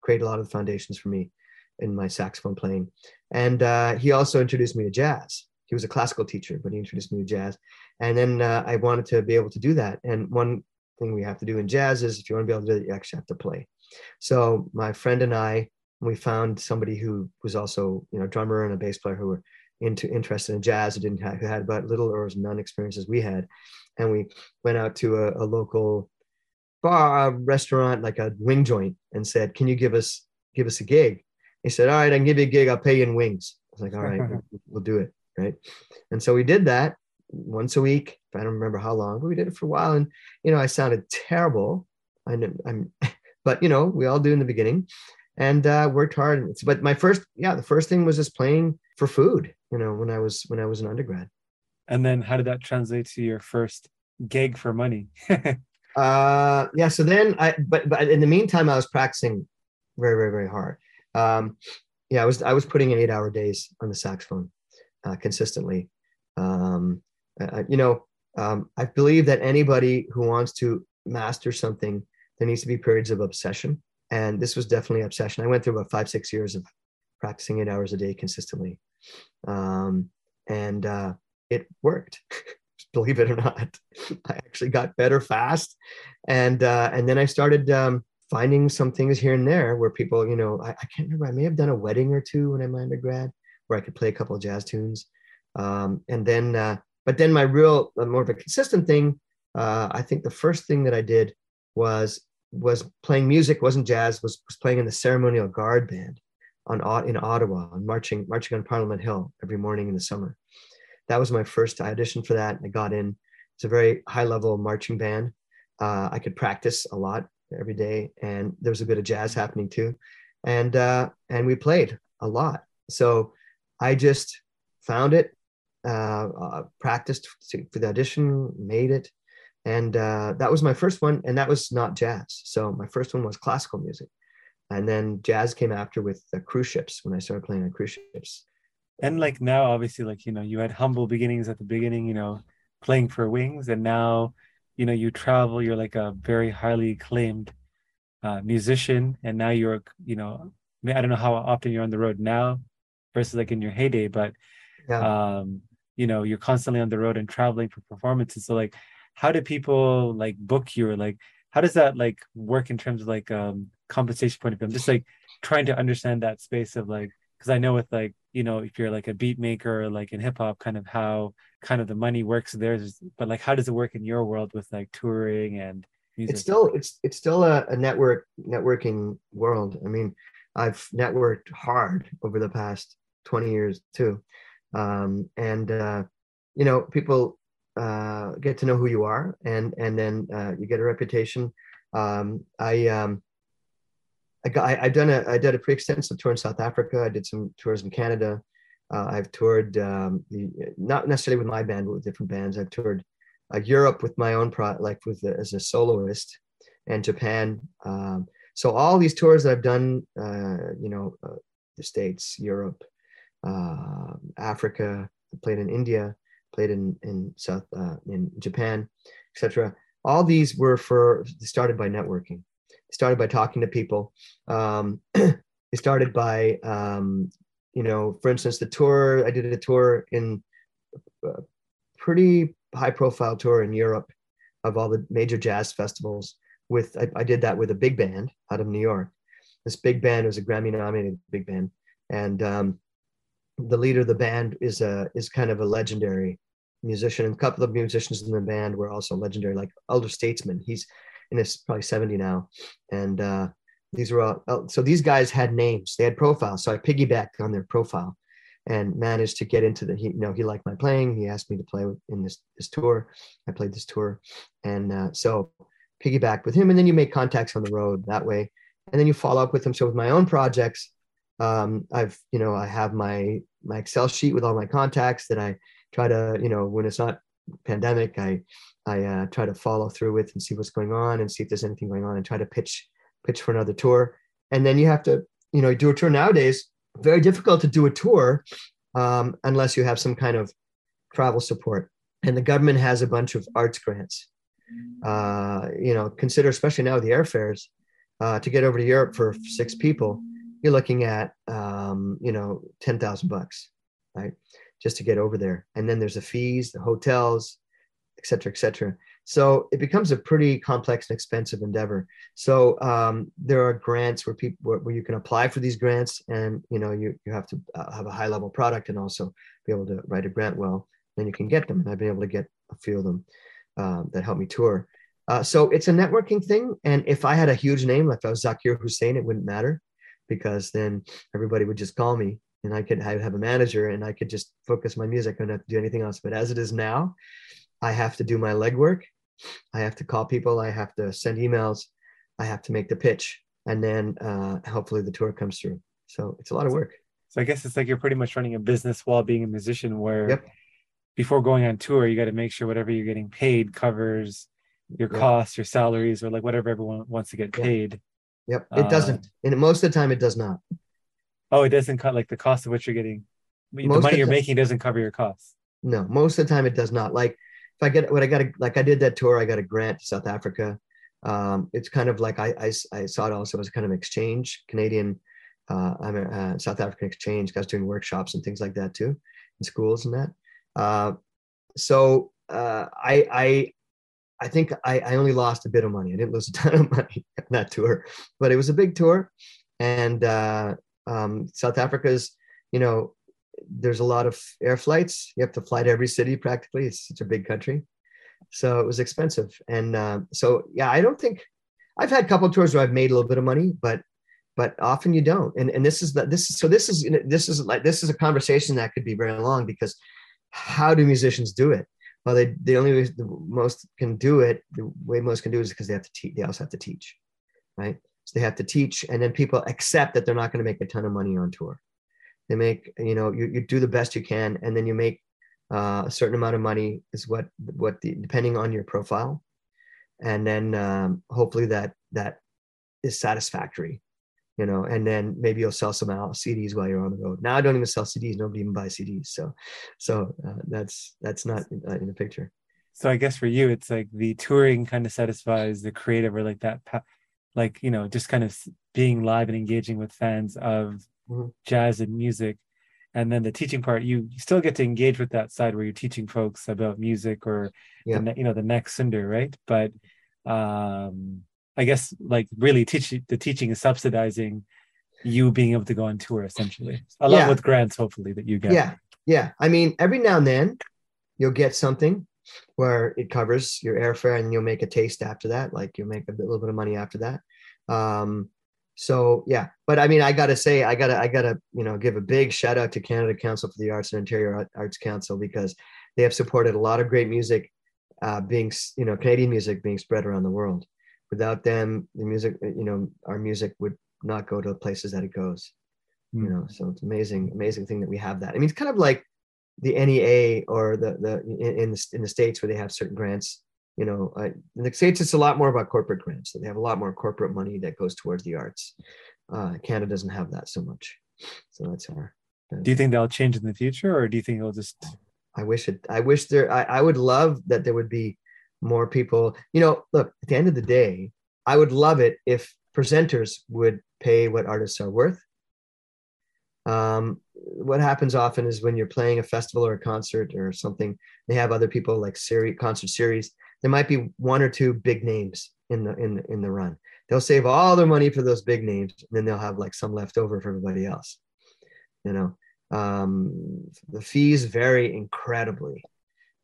create a lot of the foundations for me in my saxophone playing, and uh, he also introduced me to jazz he was a classical teacher, but he introduced me to jazz. And then uh, I wanted to be able to do that. And one thing we have to do in jazz is if you want to be able to do it, you actually have to play. So my friend and I, we found somebody who was also, you know, drummer and a bass player who were into interested in jazz, who didn't have, who had but little or none experience as we had. And we went out to a, a local bar, restaurant, like a wing joint, and said, "Can you give us give us a gig?" He said, "All right, I can give you a gig. I'll pay you in wings." I was like, "All right, we'll do it." Right? And so we did that once a week. I don't remember how long, but we did it for a while. And you know, I sounded terrible. I know, I'm, [LAUGHS] but you know, we all do in the beginning, and uh, worked hard. But my first, yeah, the first thing was just playing for food. You know, when I was when I was an undergrad. And then, how did that translate to your first gig for money? [LAUGHS] uh, yeah. So then, I but but in the meantime, I was practicing very very very hard. Um, yeah, I was I was putting in eight hour days on the saxophone uh, consistently. Um, uh, you know, um, I believe that anybody who wants to master something, there needs to be periods of obsession. And this was definitely obsession. I went through about five, six years of practicing eight hours a day consistently. Um, and uh, it worked. [LAUGHS] believe it or not, [LAUGHS] I actually got better fast. And, uh, and then I started um, finding some things here and there where people, you know, I, I, can't remember, I may have done a wedding or two when I'm undergrad where I could play a couple of jazz tunes. Um, and then, uh, but then my real, uh, more of a consistent thing uh, I think the first thing that I did was was playing music. wasn't jazz. was was playing in the ceremonial guard band on in Ottawa and marching marching on Parliament Hill every morning in the summer. That was my first audition for that. I got in. It's a very high level marching band. Uh, I could practice a lot every day, and there was a bit of jazz happening too, and uh, and we played a lot. So I just found it, uh, uh practiced for the audition, made it, and uh, that was my first one. And that was not jazz. So my first one was classical music, and then jazz came after with the cruise ships when I started playing on cruise ships. And like now, obviously, like you know, you had humble beginnings at the beginning, you know, playing for Wings, and now you know you travel you're like a very highly acclaimed uh, musician and now you're you know i don't know how often you're on the road now versus like in your heyday but yeah. um you know you're constantly on the road and traveling for performances. So like how do people like book you? Or like how does that like work in terms of like um compensation point of view? I'm just like trying to understand that space of like because i know with like you know if you're like a beat maker or like in hip hop kind of how kind of the money works there. But like how does it work in your world with like touring and music? it's still it's it's still a, a network networking world. I mean i've networked hard over the past 20 years too um, and uh, you know people uh, get to know who you are and and then uh, you get a reputation um, i um, I got, I, have done a, I did a pretty extensive tour in South Africa. I did some tours in Canada. Uh, I've toured um, the, not necessarily with my band, but with different bands. I've toured uh, Europe with my own pro, like with the, as a soloist, and Japan. Um, so all these tours that I've done, uh, you know, uh, the States, Europe, uh, Africa. Played in India, played in in South uh, in Japan, etc. All these were for started by networking started by talking to people. Um, [CLEARS THROAT] it started by, um, you know, for instance, the tour, I did a tour in a uh, pretty high profile tour in Europe of all the major jazz festivals with, I, I did that with a big band out of New York. This big band was a Grammy nominated big band. And um, the leader of the band is a, is kind of a legendary musician. And a couple of musicians in the band were also legendary, like Elder Statesman. He's in his probably 70 now. And uh, these were all, so these guys had names, they had profiles. So I piggybacked on their profile and managed to get into the, he, you know, he liked my playing. He asked me to play in this, this tour. I played this tour. And uh, so piggybacked with him. And then you make contacts on the road that way. And then you follow up with them. So with my own projects, um, I've, you know, I have my, my Excel sheet with all my contacts that I try to, you know, when it's not pandemic, I I uh, try to follow through with and see what's going on and see if there's anything going on and try to pitch pitch for another tour. And then you have to, you know, do a tour nowadays. Very difficult to do a tour um, unless you have some kind of travel support. And the government has a bunch of arts grants. Uh, you know, consider especially now the airfares uh, to get over to Europe for six people. You're looking at um, you know ten thousand bucks, right, just to get over there. And then there's the fees, the hotels, et cetera, et cetera. So it becomes a pretty complex and expensive endeavor. So um, there are grants where people where, where, you can apply for these grants, and you know you you have to uh, have a high level product and also be able to write a grant well. Then you can get them, and I've been able to get a few of them um, that help me tour. Uh, so it's a networking thing, and if I had a huge name, like I was Zakir Hussain, it wouldn't matter because then everybody would just call me, and I could have a manager, and I could just focus my music. I don't have to do anything else. But as it is now, I have to do my legwork. I have to call people. I have to send emails. I have to make the pitch, and then uh, hopefully the tour comes through. So it's a lot of work. So I guess it's like you're pretty much running a business while being a musician. Where yep. before going on tour, you got to make sure whatever you're getting paid covers your yep. costs, your salaries, or like whatever everyone wants to get paid. Yep, it uh, doesn't, and most of the time it does not. Oh, it doesn't cut like the cost of what you're getting. The money you're making doesn't cover your costs. No, most of the time it does not. Like if I get what I got, a, like I did that tour, I got a grant to South Africa. Um, it's kind of like I, I, I, saw it also as kind of exchange, Canadian, uh, I'm a uh, South African exchange. Guys doing workshops and things like that too, in schools and that. Uh, so uh, I, I, I think I, I only lost a bit of money. I didn't lose a ton of [LAUGHS] money on that tour, but it was a big tour, and uh, um, South Africa's, you know, there's a lot of air flights. You have to fly to every city practically. It's such a big country. so it was expensive. And uh, so yeah, I don't think I've had a couple of tours where I've made a little bit of money, but but often you don't. And and this is the this is so this is this is like this is a conversation that could be very long because how do musicians do it? Well, they the only way the most can do it, the way most can do it is because they have to teach. They also have to teach, right? So they have to teach, and then people accept that they're not going to make a ton of money on tour. They make, you know, you, you do the best you can, and then you make uh, a certain amount of money is what what the depending on your profile, and then um, hopefully that that is satisfactory you know, and then maybe you'll sell some CDs while you're on the road. Now I don't even sell CDs. Nobody even buys CDs. So, so uh, that's that's not in, uh, in the picture. So I guess for you, it's like the touring kind of satisfies the creative or like that, like you know, just kind of being live and engaging with fans of mm-hmm. jazz and music. And then the teaching part, you, still get to engage with that side where you're teaching folks about music or yeah. the, you know the next Sundar, right? But um I guess like really teaching the teaching is subsidizing you being able to go on tour essentially. Along yeah. with grants, hopefully, that you get. Yeah. Yeah. I mean, every now and then you'll get something where it covers your airfare and you'll make a taste after that. Like you'll make a little bit of money after that. Um, so yeah, but I mean, I gotta say, I gotta, I gotta, you know, give a big shout out to Canada Council for the Arts and Ontario Arts Council because they have supported a lot of great music uh, being, you know, Canadian music being spread around the world without them the music you know our music would not go to the places that it goes mm. you hmm. know so it's amazing amazing thing that we have that i mean it's kind of like the nea or the the in, the in the states where they have certain grants you know uh, in the states it's a lot more about corporate grants so they have a lot more corporate money that goes towards the arts uh, canada doesn't have that so much so that's our do you think that'll change in the future or do you think it'll just i wish it i wish there I, I would love that there would be more people. You know, look, at the end of the day, I would love it if presenters would pay what artists are worth. Um, what happens often is when you're playing a festival or a concert or something, they have other people like series, concert series. There might be one or two big names in the in in the run. They'll save all their money for those big names, and then they'll have like some left over for everybody else. You know, um, the fees vary incredibly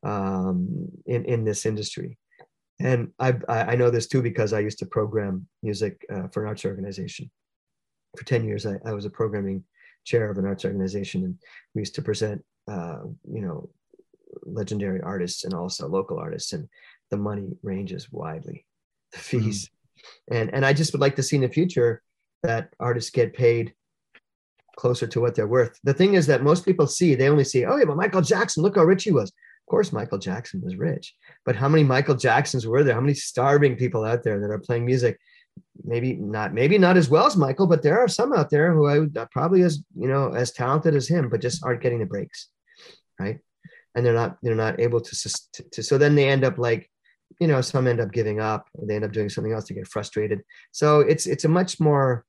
um, in in this industry. And I I know this too because I used to program music uh, for an arts organization. For ten years, I, I was a programming chair of an arts organization, and we used to present uh, you know legendary artists and also local artists, and the money ranges widely, the mm-hmm. fees, mm-hmm. and and I just would like to see in the future that artists get paid closer to what they're worth. The thing is that most people see, they only see, oh yeah, but Michael Jackson, look how rich he was. Of course, Michael Jackson was rich, but how many Michael Jacksons were there? How many starving people out there that are playing music? Maybe not, maybe not as well as Michael, but there are some out there who I probably as you know as talented as him, but just aren't getting the breaks, right? And they're not they're not able to, to, to so then they end up like you know some end up giving up they end up doing something else to get frustrated so it's it's a much more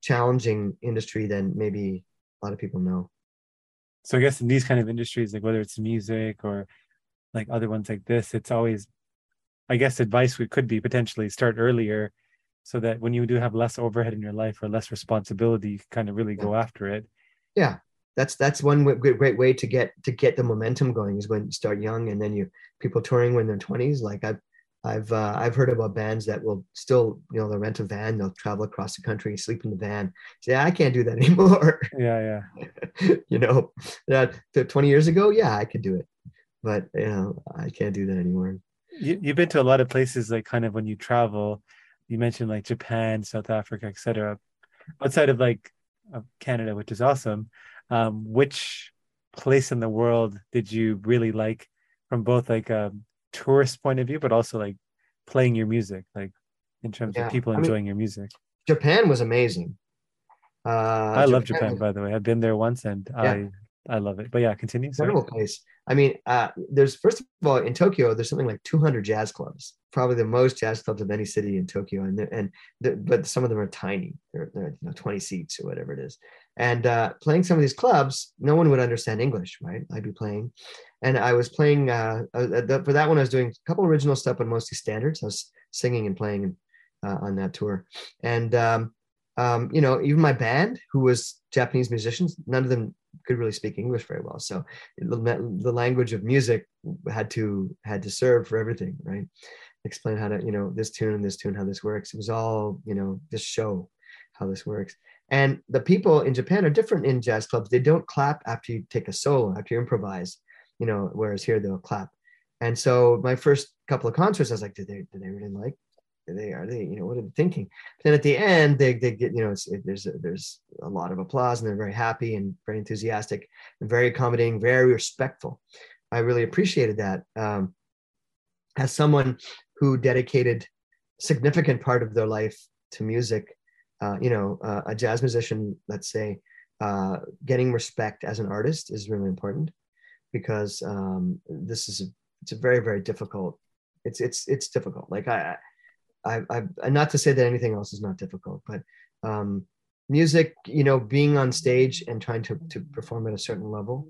challenging industry than maybe a lot of people know so i guess in these kind of industries like whether it's music or like other ones like this it's always i guess advice we could be potentially start earlier so that when you do have less overhead in your life or less responsibility you kind of really yeah. go after it yeah that's that's one great, great way to get to get the momentum going is when you start young and then you people touring when they're 20s like i've I've uh, I've heard about bands that will still, you know, they'll rent a van, they'll travel across the country, sleep in the van. Say, yeah, I can't do that [LAUGHS] anymore. Yeah, yeah. [LAUGHS] you know, that 20 years ago, yeah, I could do it, but you know, I can't do that anymore. You, you've been to a lot of places, like kind of when you travel. You mentioned like Japan, South Africa, etc. Outside of like of Canada, which is awesome. Um, which place in the world did you really like from both like um, tourist point of view, but also like playing your music, like in terms yeah. of people enjoying I mean, your music. Japan was amazing. Uh, I Japan love Japan, was, by the way. I've been there once, and yeah. I I love it. But yeah, continue. Wonderful place. I mean, uh, there's first of all in Tokyo, there's something like 200 jazz clubs, probably the most jazz clubs of any city in Tokyo, and and the, but some of them are tiny. They're, they're you know 20 seats or whatever it is. And uh, playing some of these clubs, no one would understand English, right? I'd be playing, and I was playing uh, uh, for that one. I was doing a couple original stuff, but mostly standards. I was singing and playing uh, on that tour, and um, um, you know, even my band, who was Japanese musicians, none of them could really speak English very well. So the language of music had to had to serve for everything, right? Explain how to, you know, this tune and this tune, how this works. It was all, you know, just show how this works. And the people in Japan are different in jazz clubs. They don't clap after you take a solo, after you improvise, you know, whereas here they'll clap. And so my first couple of concerts, I was like, did they, did they really like they are they you know what are they thinking but then at the end they, they get you know it, there's a, there's a lot of applause and they're very happy and very enthusiastic and very accommodating very respectful i really appreciated that um, as someone who dedicated significant part of their life to music uh, you know uh, a jazz musician let's say uh, getting respect as an artist is really important because um, this is a, it's a very very difficult it's it's it's difficult like i I, I, not to say that anything else is not difficult, but um, music, you know, being on stage and trying to, to perform at a certain level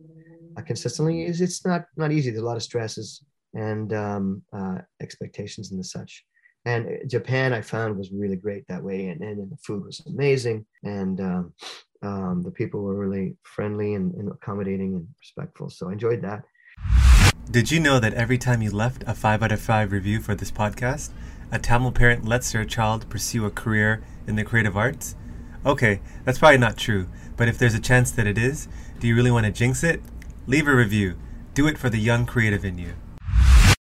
uh, consistently is it's not not easy. There's a lot of stresses and um, uh, expectations and the such. And Japan, I found was really great that way, and, and the food was amazing, and um, um, the people were really friendly and, and accommodating and respectful. So I enjoyed that. Did you know that every time you left a five out of five review for this podcast? a Tamil parent lets their child pursue a career in the creative arts? Okay, that's probably not true, but if there's a chance that it is, do you really want to jinx it? Leave a review. Do it for the young creative in you.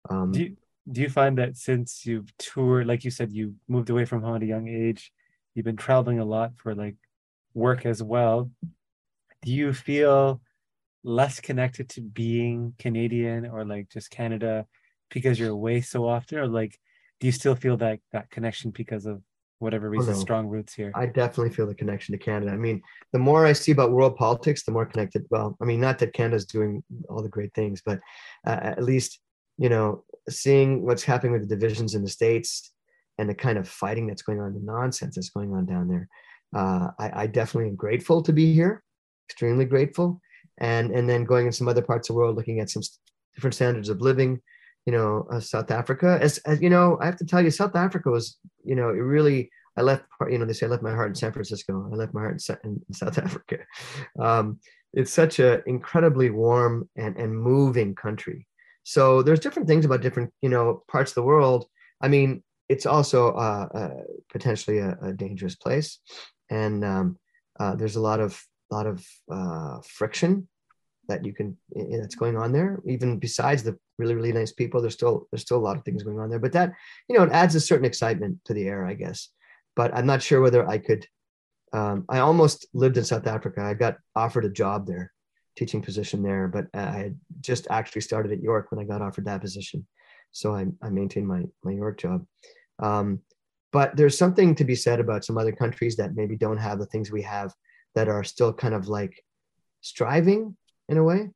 Um, do you, do you find that since you've toured, like you said, you moved away from home at a young age, you've been traveling a lot for like work as well. Do you feel less connected to being Canadian or like just Canada because you're away so often, or like do you still feel that that connection because of whatever reason, oh, no. strong roots here? I definitely feel the connection to Canada. I mean, the more I see about world politics, the more connected. Well, I mean, not that Canada's doing all the great things, but uh, at least you know, seeing what's happening with the divisions in the states and the kind of fighting that's going on, the nonsense that's going on down there. Uh, I, I definitely am grateful to be here, extremely grateful. And and then going in some other parts of the world, looking at some different standards of living, you know, uh, South Africa. As, as you know, I have to tell you, South Africa was, you know, it really. I left, you know, they say I left my heart in San Francisco. I left my heart in, South [LAUGHS] Africa. Um, it's such an incredibly warm and, and moving country. So there's different things about different, you know, parts of the world. I mean, it's also uh, uh, potentially a, a, dangerous place, and um, uh, there's a lot of lot of uh, friction that you can that's going on there. Even besides the really really nice people there's still there's still a lot of things going on there. But that you know it adds a certain excitement to the air i guess. But i'm not sure whether i could um, i almost lived in south africa. I got offered a job there teaching position there but i had just actually started at york when i got offered that position. So i, I maintained my my york job. Um, but there's something to be said about some other countries that maybe don't have the things we have that are still kind of like striving in a way,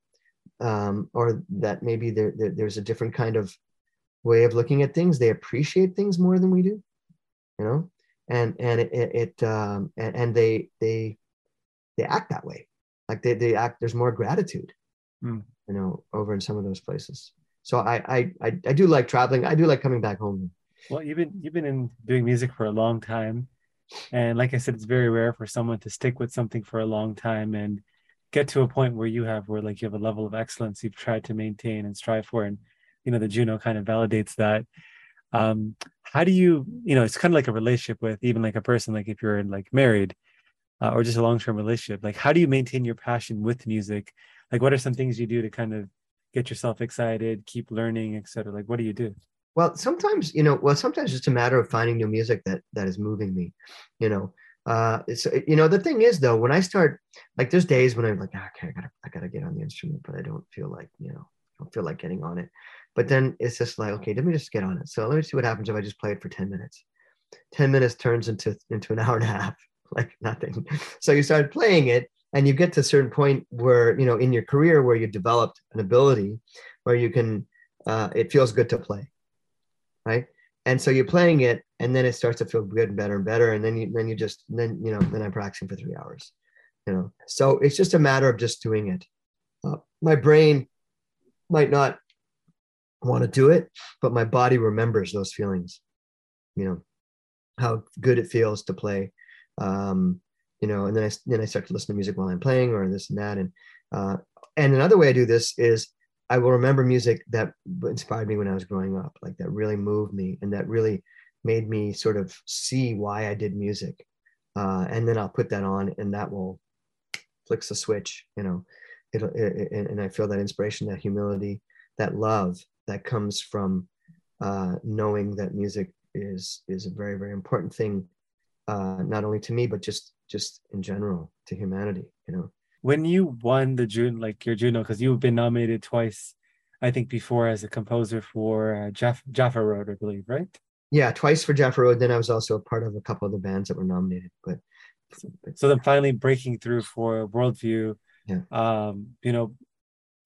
um, or that maybe there, there, there's a different kind of way of looking at things. They appreciate things more than we do, you know, and and it, it, it um, and, and they they they act that way, like they they act. There's more gratitude, mm. you know, over in some of those places. So I, I I I do like traveling. I do like coming back home. Well, you've been you've been in doing music for a long time, and like I said, it's very rare for someone to stick with something for a long time and get to a point where you have where like you have a level of excellence you've tried to maintain and strive for and you know the juno kind of validates that um how do you you know it's kind of like a relationship with even like a person like if you're like married uh, or just a long-term relationship like how do you maintain your passion with music? Like what are some things you do to kind of get yourself excited keep learning etc like what do you do? Well sometimes you know well sometimes it's just a matter of finding new music that that is moving me you know? Uh it's you know the thing is though when i start like there's days when i'm like oh, okay i gotta i gotta get on the instrument but i don't feel like you know I don't feel like getting on it. But then it's just like okay let me just get on it. So let me see what happens if i just play it for 10 minutes. 10 minutes turns into into an hour and a half [LAUGHS] like nothing. So you start playing it and you get to a certain point where you know in your career where you developed an ability where you can uh, it feels good to play right? And so you're playing it and then it starts to feel good and better and better and then you then you just then you know then i'm practicing for three hours you know? So it's just a matter of just doing it. Uh, my brain might not want to do it but my body remembers those feelings you know how good it feels to play um you know and then i then i start to listen to music while i'm playing or this and that and Uh, and another way I do this is I will remember music that inspired me when I was growing up, like that really moved me and that really made me sort of see why I did music. Uh, and then I'll put that on, and that will flicks a switch, you know. It'll, it, it, and I feel that inspiration, that humility, that love that comes from uh, knowing that music is is a very very important thing, uh, not only to me but just just in general to humanity, you know when you won the June, like your Juno, because you've been nominated twice, I think before as a composer for uh, Jeff Jaffa Road, I believe, right? Yeah, twice for Jaffa Road. Then I was also a part of a couple of the bands that were nominated. But so then finally breaking through for Worldview. Yeah. Um, you know,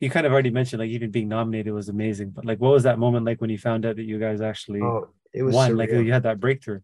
you kind of already mentioned like even being nominated was amazing, but like what was that moment like when you found out that you guys actually oh, it was won? Surreal. Like you had that breakthrough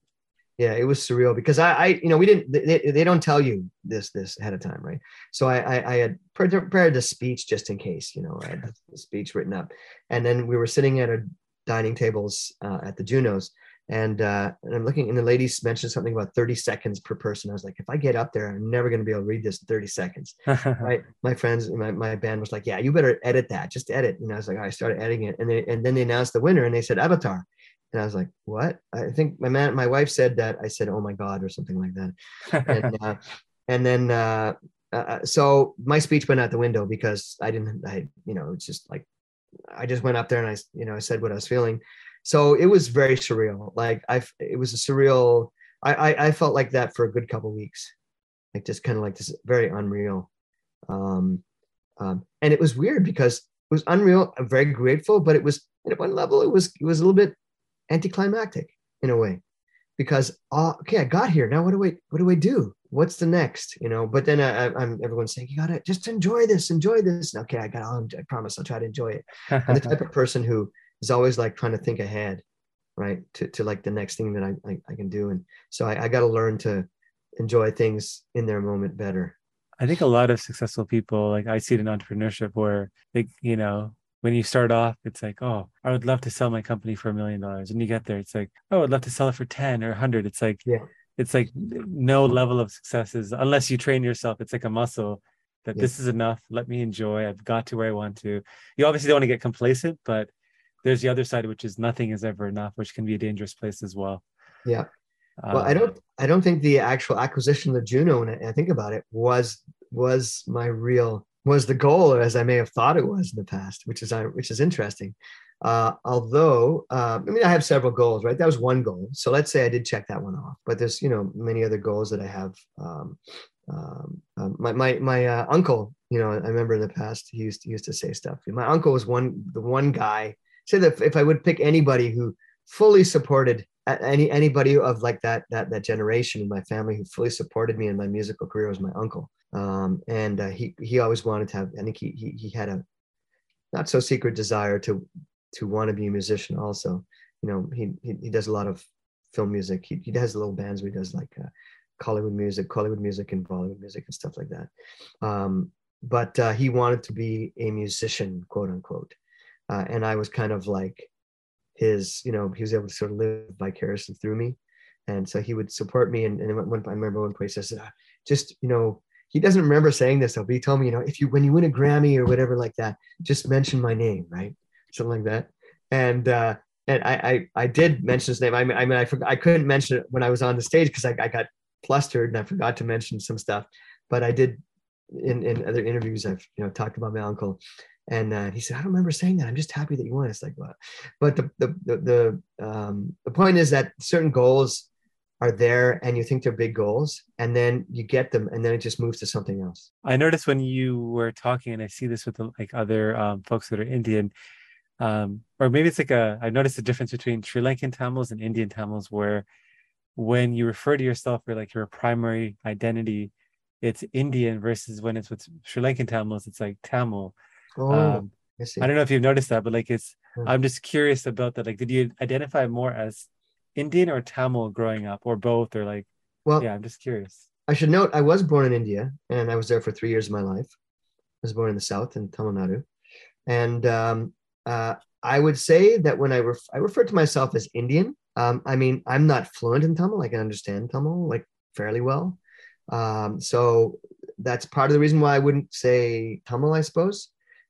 yeah it was surreal because I, I you know we didn't they, they don't tell you this this ahead of time right? So i i, I had prepared the speech just in case you know i had the speech written up. And then we were sitting at our dining tables uh, at the junos and uh, and i'm looking and the ladies mentioned something about 30 seconds per person. I was like if i get up there i'm never going to be able to read this in 30 seconds. [LAUGHS] Right my friends my, my band was like yeah you better edit that just edit. You know i was like i started editing it. And they and then they announced the winner and they said Avataar and I was like, what? I think my man, my wife said that. I said, oh my God, or something like that. and, [LAUGHS] uh, and then, uh, uh, so my speech went out the window because I didn't, I, you know, it's just like, I just went up there and I, you know, I said what I was feeling. So it was very surreal. Like I, it was a surreal, I, I, I felt like that for a good couple weeks, like just kind of like this very unreal. Um, um, and it was weird because it was unreal. I'm very grateful, but it was at one level, it was, it was a little bit anticlimactic in a way because uh, okay i got here. Now what do i what do i do? What's the next you know? But then I, am everyone's saying you gotta just enjoy this enjoy this. Okay i got i promise i'll try to enjoy it. I'm the type of [LAUGHS] person who is always like trying to think ahead right to, to like the next thing that i i, I can do. And so i, I got to learn to enjoy things in their moment better. I think a lot of successful people like i see it in entrepreneurship where they you know when you start off, it's like, oh, I would love to sell my company for a million dollars. And you get there, it's like, oh, I'd love to sell it for 10 or 100. It's like, yeah, it's like no level of success is, unless you train yourself, it's like a muscle that yeah. this is enough. Let me enjoy. I've got to where I want to. You obviously don't want to get complacent, but there's the other side, which is nothing is ever enough, which can be a dangerous place as well. Yeah. Well, um, I don't, I don't think the actual acquisition of Juno, when I think about it, was was my real was the goal as I may have thought it was in the past, which is uh, which is interesting. Uh, although uh, I mean I have several goals, right? That was one goal. So let's say I did check that one off, but there's you know many other goals that I have. Um, um, um, my my my uh, uncle, you know, I remember in the past he used to, he used to say stuff. My uncle was one the one guy. Say that if I would pick anybody who fully supported any anybody of like that that that generation in my family who fully supported me in my musical career was my uncle um, and uh, he he always wanted to have. I think he he he had a not so secret desire to to want to be a musician. Also, you know, he he, he does a lot of film music. He he does little bands where he does like uh, Hollywood music, Hollywood music, and Bollywood music and stuff like that. Um, but uh, he wanted to be a musician, quote unquote. Uh, and I was kind of like his, you know, he was able to sort of live vicariously through me. And so he would support me. And, and when, I remember one place I said, ah, just, you know, he doesn't remember saying this though, but he told me, you know, if you when you win a Grammy or whatever like that, just mention my name, right? Something like that. And uh, and I, I I did mention his name. I mean, I mean, I forgot, I couldn't mention it when I was on the stage because I, I got flustered and I forgot to mention some stuff. But I did in in other interviews. I've you know talked about my uncle, and uh, he said, I don't remember saying that. I'm just happy that you won. It's like what? But the the the the, um, the point is that certain goals are there and you think they're big goals and then you get them and then it just moves to something else. I noticed when you were talking and i see this with like other um, folks that are indian um, or maybe it's like a i noticed the difference between sri lankan tamils and indian tamils where when you refer to yourself or like your primary identity it's indian versus when it's with sri lankan tamils it's like tamil. Oh, um, I, I don't know if you've noticed that but like it's hmm. i'm just curious about that. Like did you identify more as Indian or Tamil growing up, or both, or like? Well, yeah, I'm just curious. I should note I was born in India, and I was there for three years of my life. I was born in the south in Tamil Nadu, and um, uh, I would say that when I ref- I refer to myself as Indian. Um, I mean, I'm not fluent in Tamil. I can understand Tamil like fairly well. Um, so that's part of the reason why I wouldn't say Tamil, I suppose.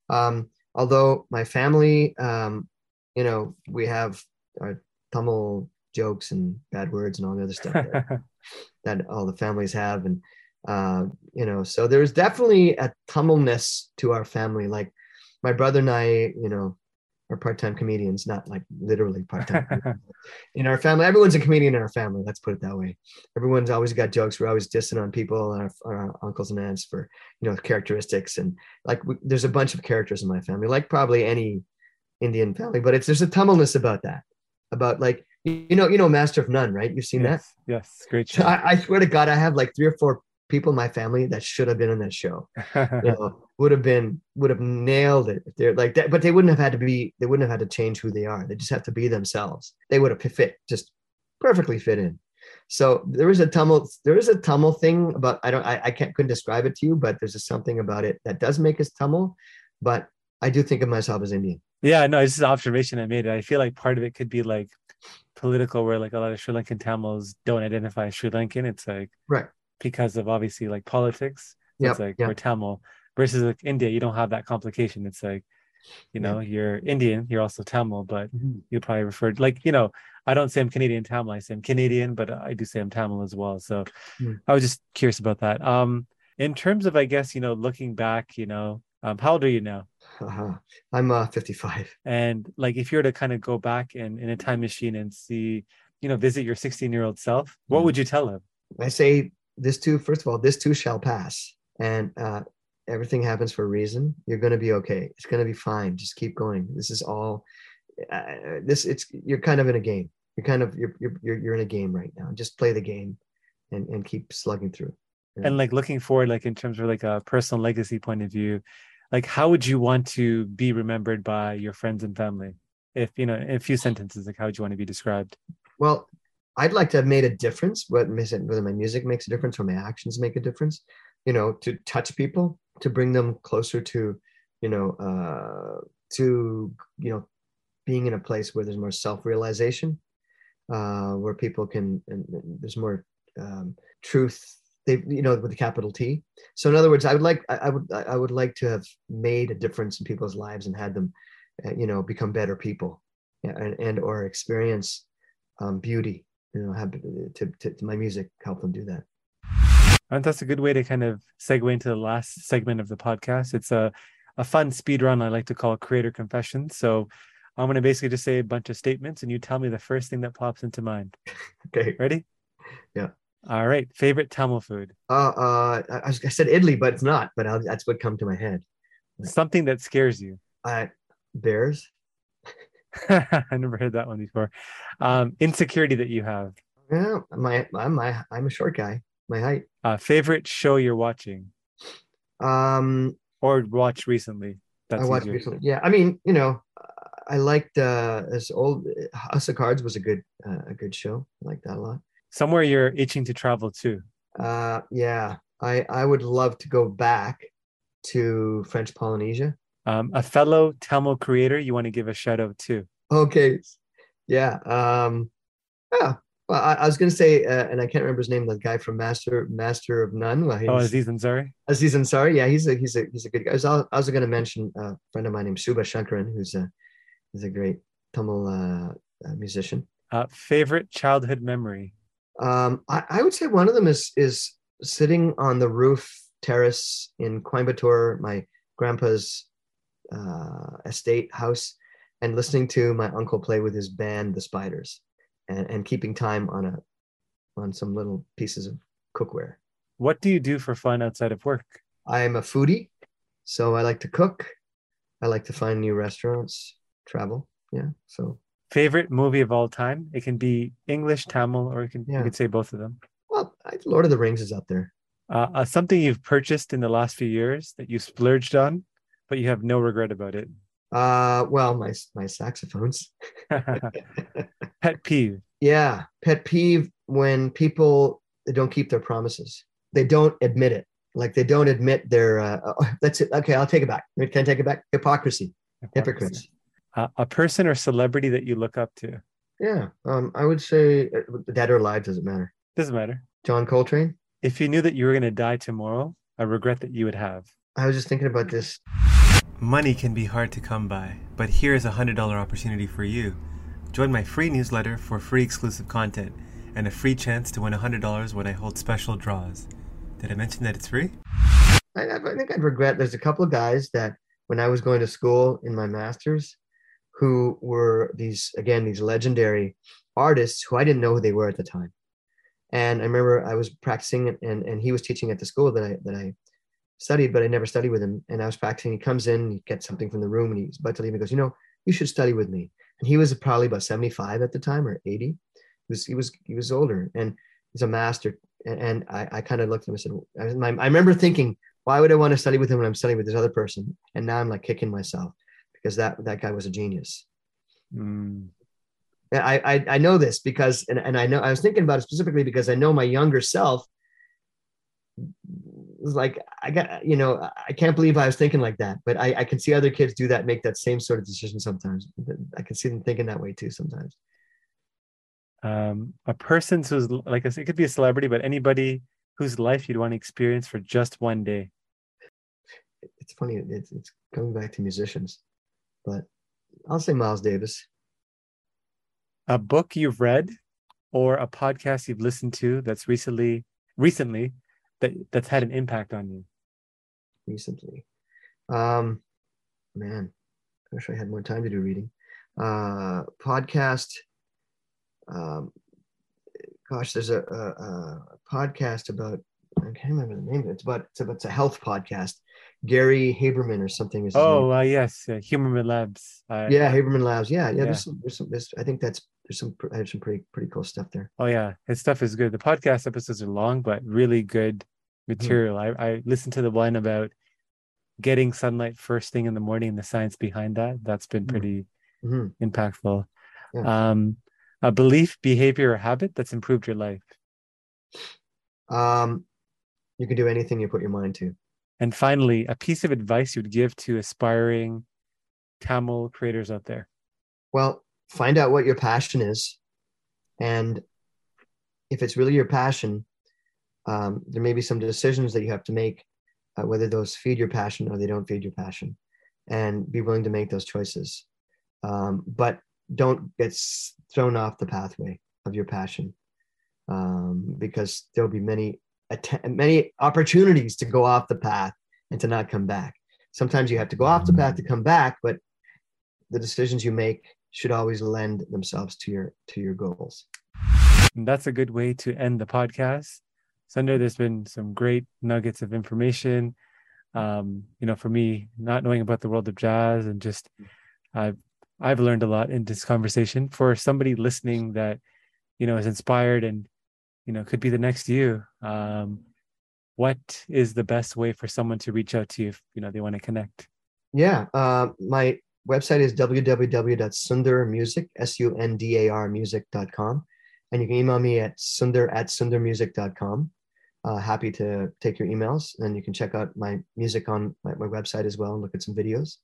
Um, although my family, um, you know, we have our Tamil jokes and bad words and all the other stuff that, [LAUGHS] that all the families have, and uh, you know, so there's definitely a Tamilness to our family. Like my brother and I, you know, are part-time comedians, not like literally part-time. [LAUGHS] in our family, everyone's a comedian in our family. Let's put it that way. Everyone's always got jokes. We're always dissing on people, our, our uncles and aunts for you know characteristics, and like we, there's a bunch of characters in my family, like probably any Indian family. But it's there's a Tamilness about that, about like you know you know Master of None, right? You've seen yes, that? Yes, great show. I, I swear to God, I have like three or four people in my family that should have been in that show. you [LAUGHS] know, would have been would have nailed it if they're like that, but they wouldn't have had to be. They wouldn't have had to change who they are. They just have to be themselves. They would have fit just perfectly fit in. So there is a Tamil. There is a Tamil thing about I don't I, I can't couldn't describe it to you, but there's a something about it that does make us Tamil. But I do think of myself as Indian. Yeah, no, it's just an observation I made. I feel like part of it could be like political, where like a lot of Sri Lankan Tamils don't identify as Sri Lankan. It's like right because of obviously like politics. Yep, it's like yep. we're Tamil versus like India, you don't have that complication. It's like, you know, you're Indian, you're also Tamil, but Mhm. you probably referred like, you know, I don't say I'm Canadian Tamil, I say I'm Canadian, but I do say I'm Tamil as well. So Hmm. I was just curious about that. Um, in terms of, I guess, you know, looking back, you know, um, how old are you now? Uh-huh. I'm uh, 55. And like, if you were to kind of go back and in a time machine and see, you know, visit your 16 year old self, what Mhm. would you tell him? I say this too. First of all, this too shall pass, and uh, everything happens for a reason. You're going to be okay. It's going to be fine. Just keep going. This is all. Uh, this it's you're kind of in a game. You're kind of you're you're you're you're in a game right now. Just play the game, and and keep slugging through. Yeah. and like looking forward like in terms of like a personal legacy point of view like how would you want to be remembered by your friends and family? If you know in a few sentences like how would you want to be described? Well, I'd like to have made a difference, whether my music makes a difference or my actions make a difference, you know, to touch people, to bring them closer to, you know, uh, to, you know, being in a place where there's more self-realization, uh, where people can, and, and there's more um, truth, they, you know, with a capital T. So in other words, I would like, I, I would, I would like to have made a difference in people's lives and had them, uh, you know, become better people and, and or experience um, beauty you know have to, to, to my music help them do that. And that's a good way to kind of segue into the last segment of the podcast. It's a a fun speed run i like to call creator confessions so i'm going to basically just say a bunch of statements and you tell me the first thing that pops into mind. [LAUGHS] Okay. Ready? Yeah. All right favorite tamil food? Uh, uh I, I said idli but it's not but I'll, that's what come to my head. Something that scares you. Uh bears? [LAUGHS] I never heard that one before. Um, insecurity that you have. yeah my i'm my i'm a short guy. My height. Uh, favorite show you're watching? Um or watched recently. That's i watched easier. recently. Yeah i mean you know i liked uh this old house of cards was a good uh, a good show. I like that a lot Somewhere you're itching to travel to. uh yeah i i would love to go back to french polynesia Um, a fellow Tamil creator you want to give a shout out to. Okay. Yeah. Um, yeah. Well, I, I was going to say, uh, and I can't remember his name. The guy from Master Master of None. Well, Oh, Aziz Ansari. Aziz Ansari. Yeah, he's a he's a he's a good guy. I was, I was going to mention a friend of mine named Suba Sankaran, who's a who's a great Tamil uh, uh, musician. Uh, favorite childhood memory. Um, I, I would say one of them is is sitting on the roof terrace in Coimbatore, my grandpa's uh, estate house, and listening to my uncle play with his band, the Spiders, and, and keeping time on a on some little pieces of cookware. What do you do for fun outside of work? I am a foodie, so I like to cook. I like to find new restaurants, travel. Yeah, so Favorite movie of all time? It can be English, Tamil, or you can you Yeah. could say both of them. well, Lord of the Rings is up there. Uh, uh, something you've purchased in the last few years that you splurged on, but you have no regret about it. Uh, well, my my saxophones. [LAUGHS] [LAUGHS] Pet peeve. Yeah, pet peeve when people they don't keep their promises. They don't admit it. Like they don't admit their. Uh, oh, that's it. Okay, I'll take it back. Can I take it back? Hypocrisy. Hypocrites. Uh, a person or celebrity that you look up to. Yeah, um, I would say uh, dead or alive doesn't matter. Doesn't matter. John Coltrane. If you knew that you were going to die tomorrow, a regret that you would have? I was just thinking about this. Money can be hard to come by, but here is a $100 opportunity for you. Join my free newsletter for free exclusive content and a free chance to win a $100 when I hold special draws. Did I mention that it's free? I, I think I'd regret there's a couple of guys that when I was going to school in my master's who were these, again, these legendary artists who I didn't know who they were at the time. And I remember I was practicing and, and he was teaching at the school that I, that I studied, but I never studied with him. And I was practicing. He comes in, he gets something from the room, and he's about to leave. He goes, "You know, you should study with me." And he was probably about seventy-five at the time or eighty. He was he was he was older, and he's a master. And, and I, I kind of looked at him and said, I, I remember thinking, why would I want to study with him when I'm studying with this other person? And now I'm like kicking myself because that that guy was a genius. Mm. I, I I know this because and, and I know I was thinking about it specifically because I know my younger self was like I got you know I can't believe I was thinking like that, but I, I can see other kids do that, make that same sort of decision sometimes. I can see them thinking that way too sometimes. Um, a person who's like it could be a celebrity, but anybody whose life you'd want to experience for just one day. It's funny. It's it's coming back to musicians, but I'll say Miles Davis. A book you've read, or a podcast you've listened to that's recently recently that that's had an impact on you? Recently. Um man i wish i had more time to do reading. Uh podcast um gosh there's a, a, a podcast about i can't remember the name of it. It's about it's, about, it's a health podcast gary haberman or something is oh uh, yes uh, huberman labs uh, yeah haberman labs yeah yeah, yeah. There's, some, there's some there's, i think that's there's some I have some pretty pretty cool stuff there. Oh yeah, his stuff is good. The podcast episodes are long, but really good Hmm. material. Mm. I, I listened to the one about getting sunlight first thing in the morning and the science behind that. That's been hmm. pretty mm-hmm. impactful. Yeah. Um, a belief, behavior, or habit that's improved your life. Um, you can do anything you put your mind to. And finally, a piece of advice you'd give to aspiring Tamil creators out there. Well, find out what your passion is. And if it's really your passion, um, there may be some decisions that you have to make, uh, whether those feed your passion or they don't feed your passion, and be willing to make those choices. Um, but don't get thrown off the pathway of your passion um, because there'll be many att- many opportunities to go off the path and to not come back. Sometimes you have to go off the path to come back, but the decisions you make should always lend themselves to your to your goals. And that's a good way to end the podcast. Sundar, there's been some great nuggets of information. Um, you know, for me, not knowing about the world of jazz and just I've I've learned a lot in this conversation. For somebody listening that, you know, is inspired and, you know, could be the next you. Um, what is the best way for someone to reach out to you if you know they want to connect? Yeah. Uh, my website is www.sundarmusic, S-U-N-D-A-R music.com. And you can email me at sundar at sundarmusic.com uh, happy to take your emails and you can check out my music on my, my website as well and look at some videos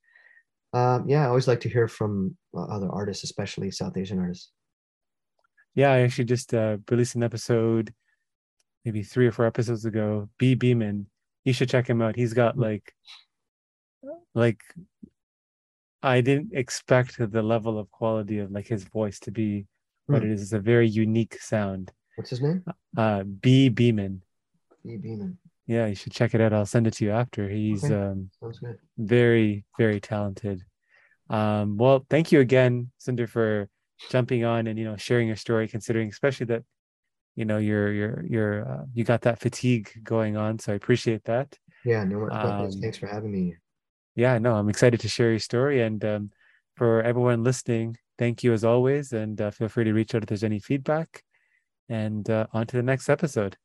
um, yeah i always like to hear from uh, other artists especially south asian artists yeah i actually just uh, released an episode maybe three or four episodes ago b beeman you should check him out he's got hmm. like like i didn't expect the level of quality of like his voice to be what hmm. it is it's a very unique sound what's his name uh b beeman B Beeman. Yeah, you should check it out. I'll send it to you after. He's okay. um, very, very talented. Um, well, thank you again, Sundar, for jumping on and you know sharing your story. Considering, especially that you know you're you're you're uh, you got that fatigue going on, so I appreciate that. Yeah, no, um, thanks for having me. Yeah, no, I'm excited to share your story, and um, for everyone listening, thank you as always, and uh, feel free to reach out if there's any feedback. And uh, on to the next episode.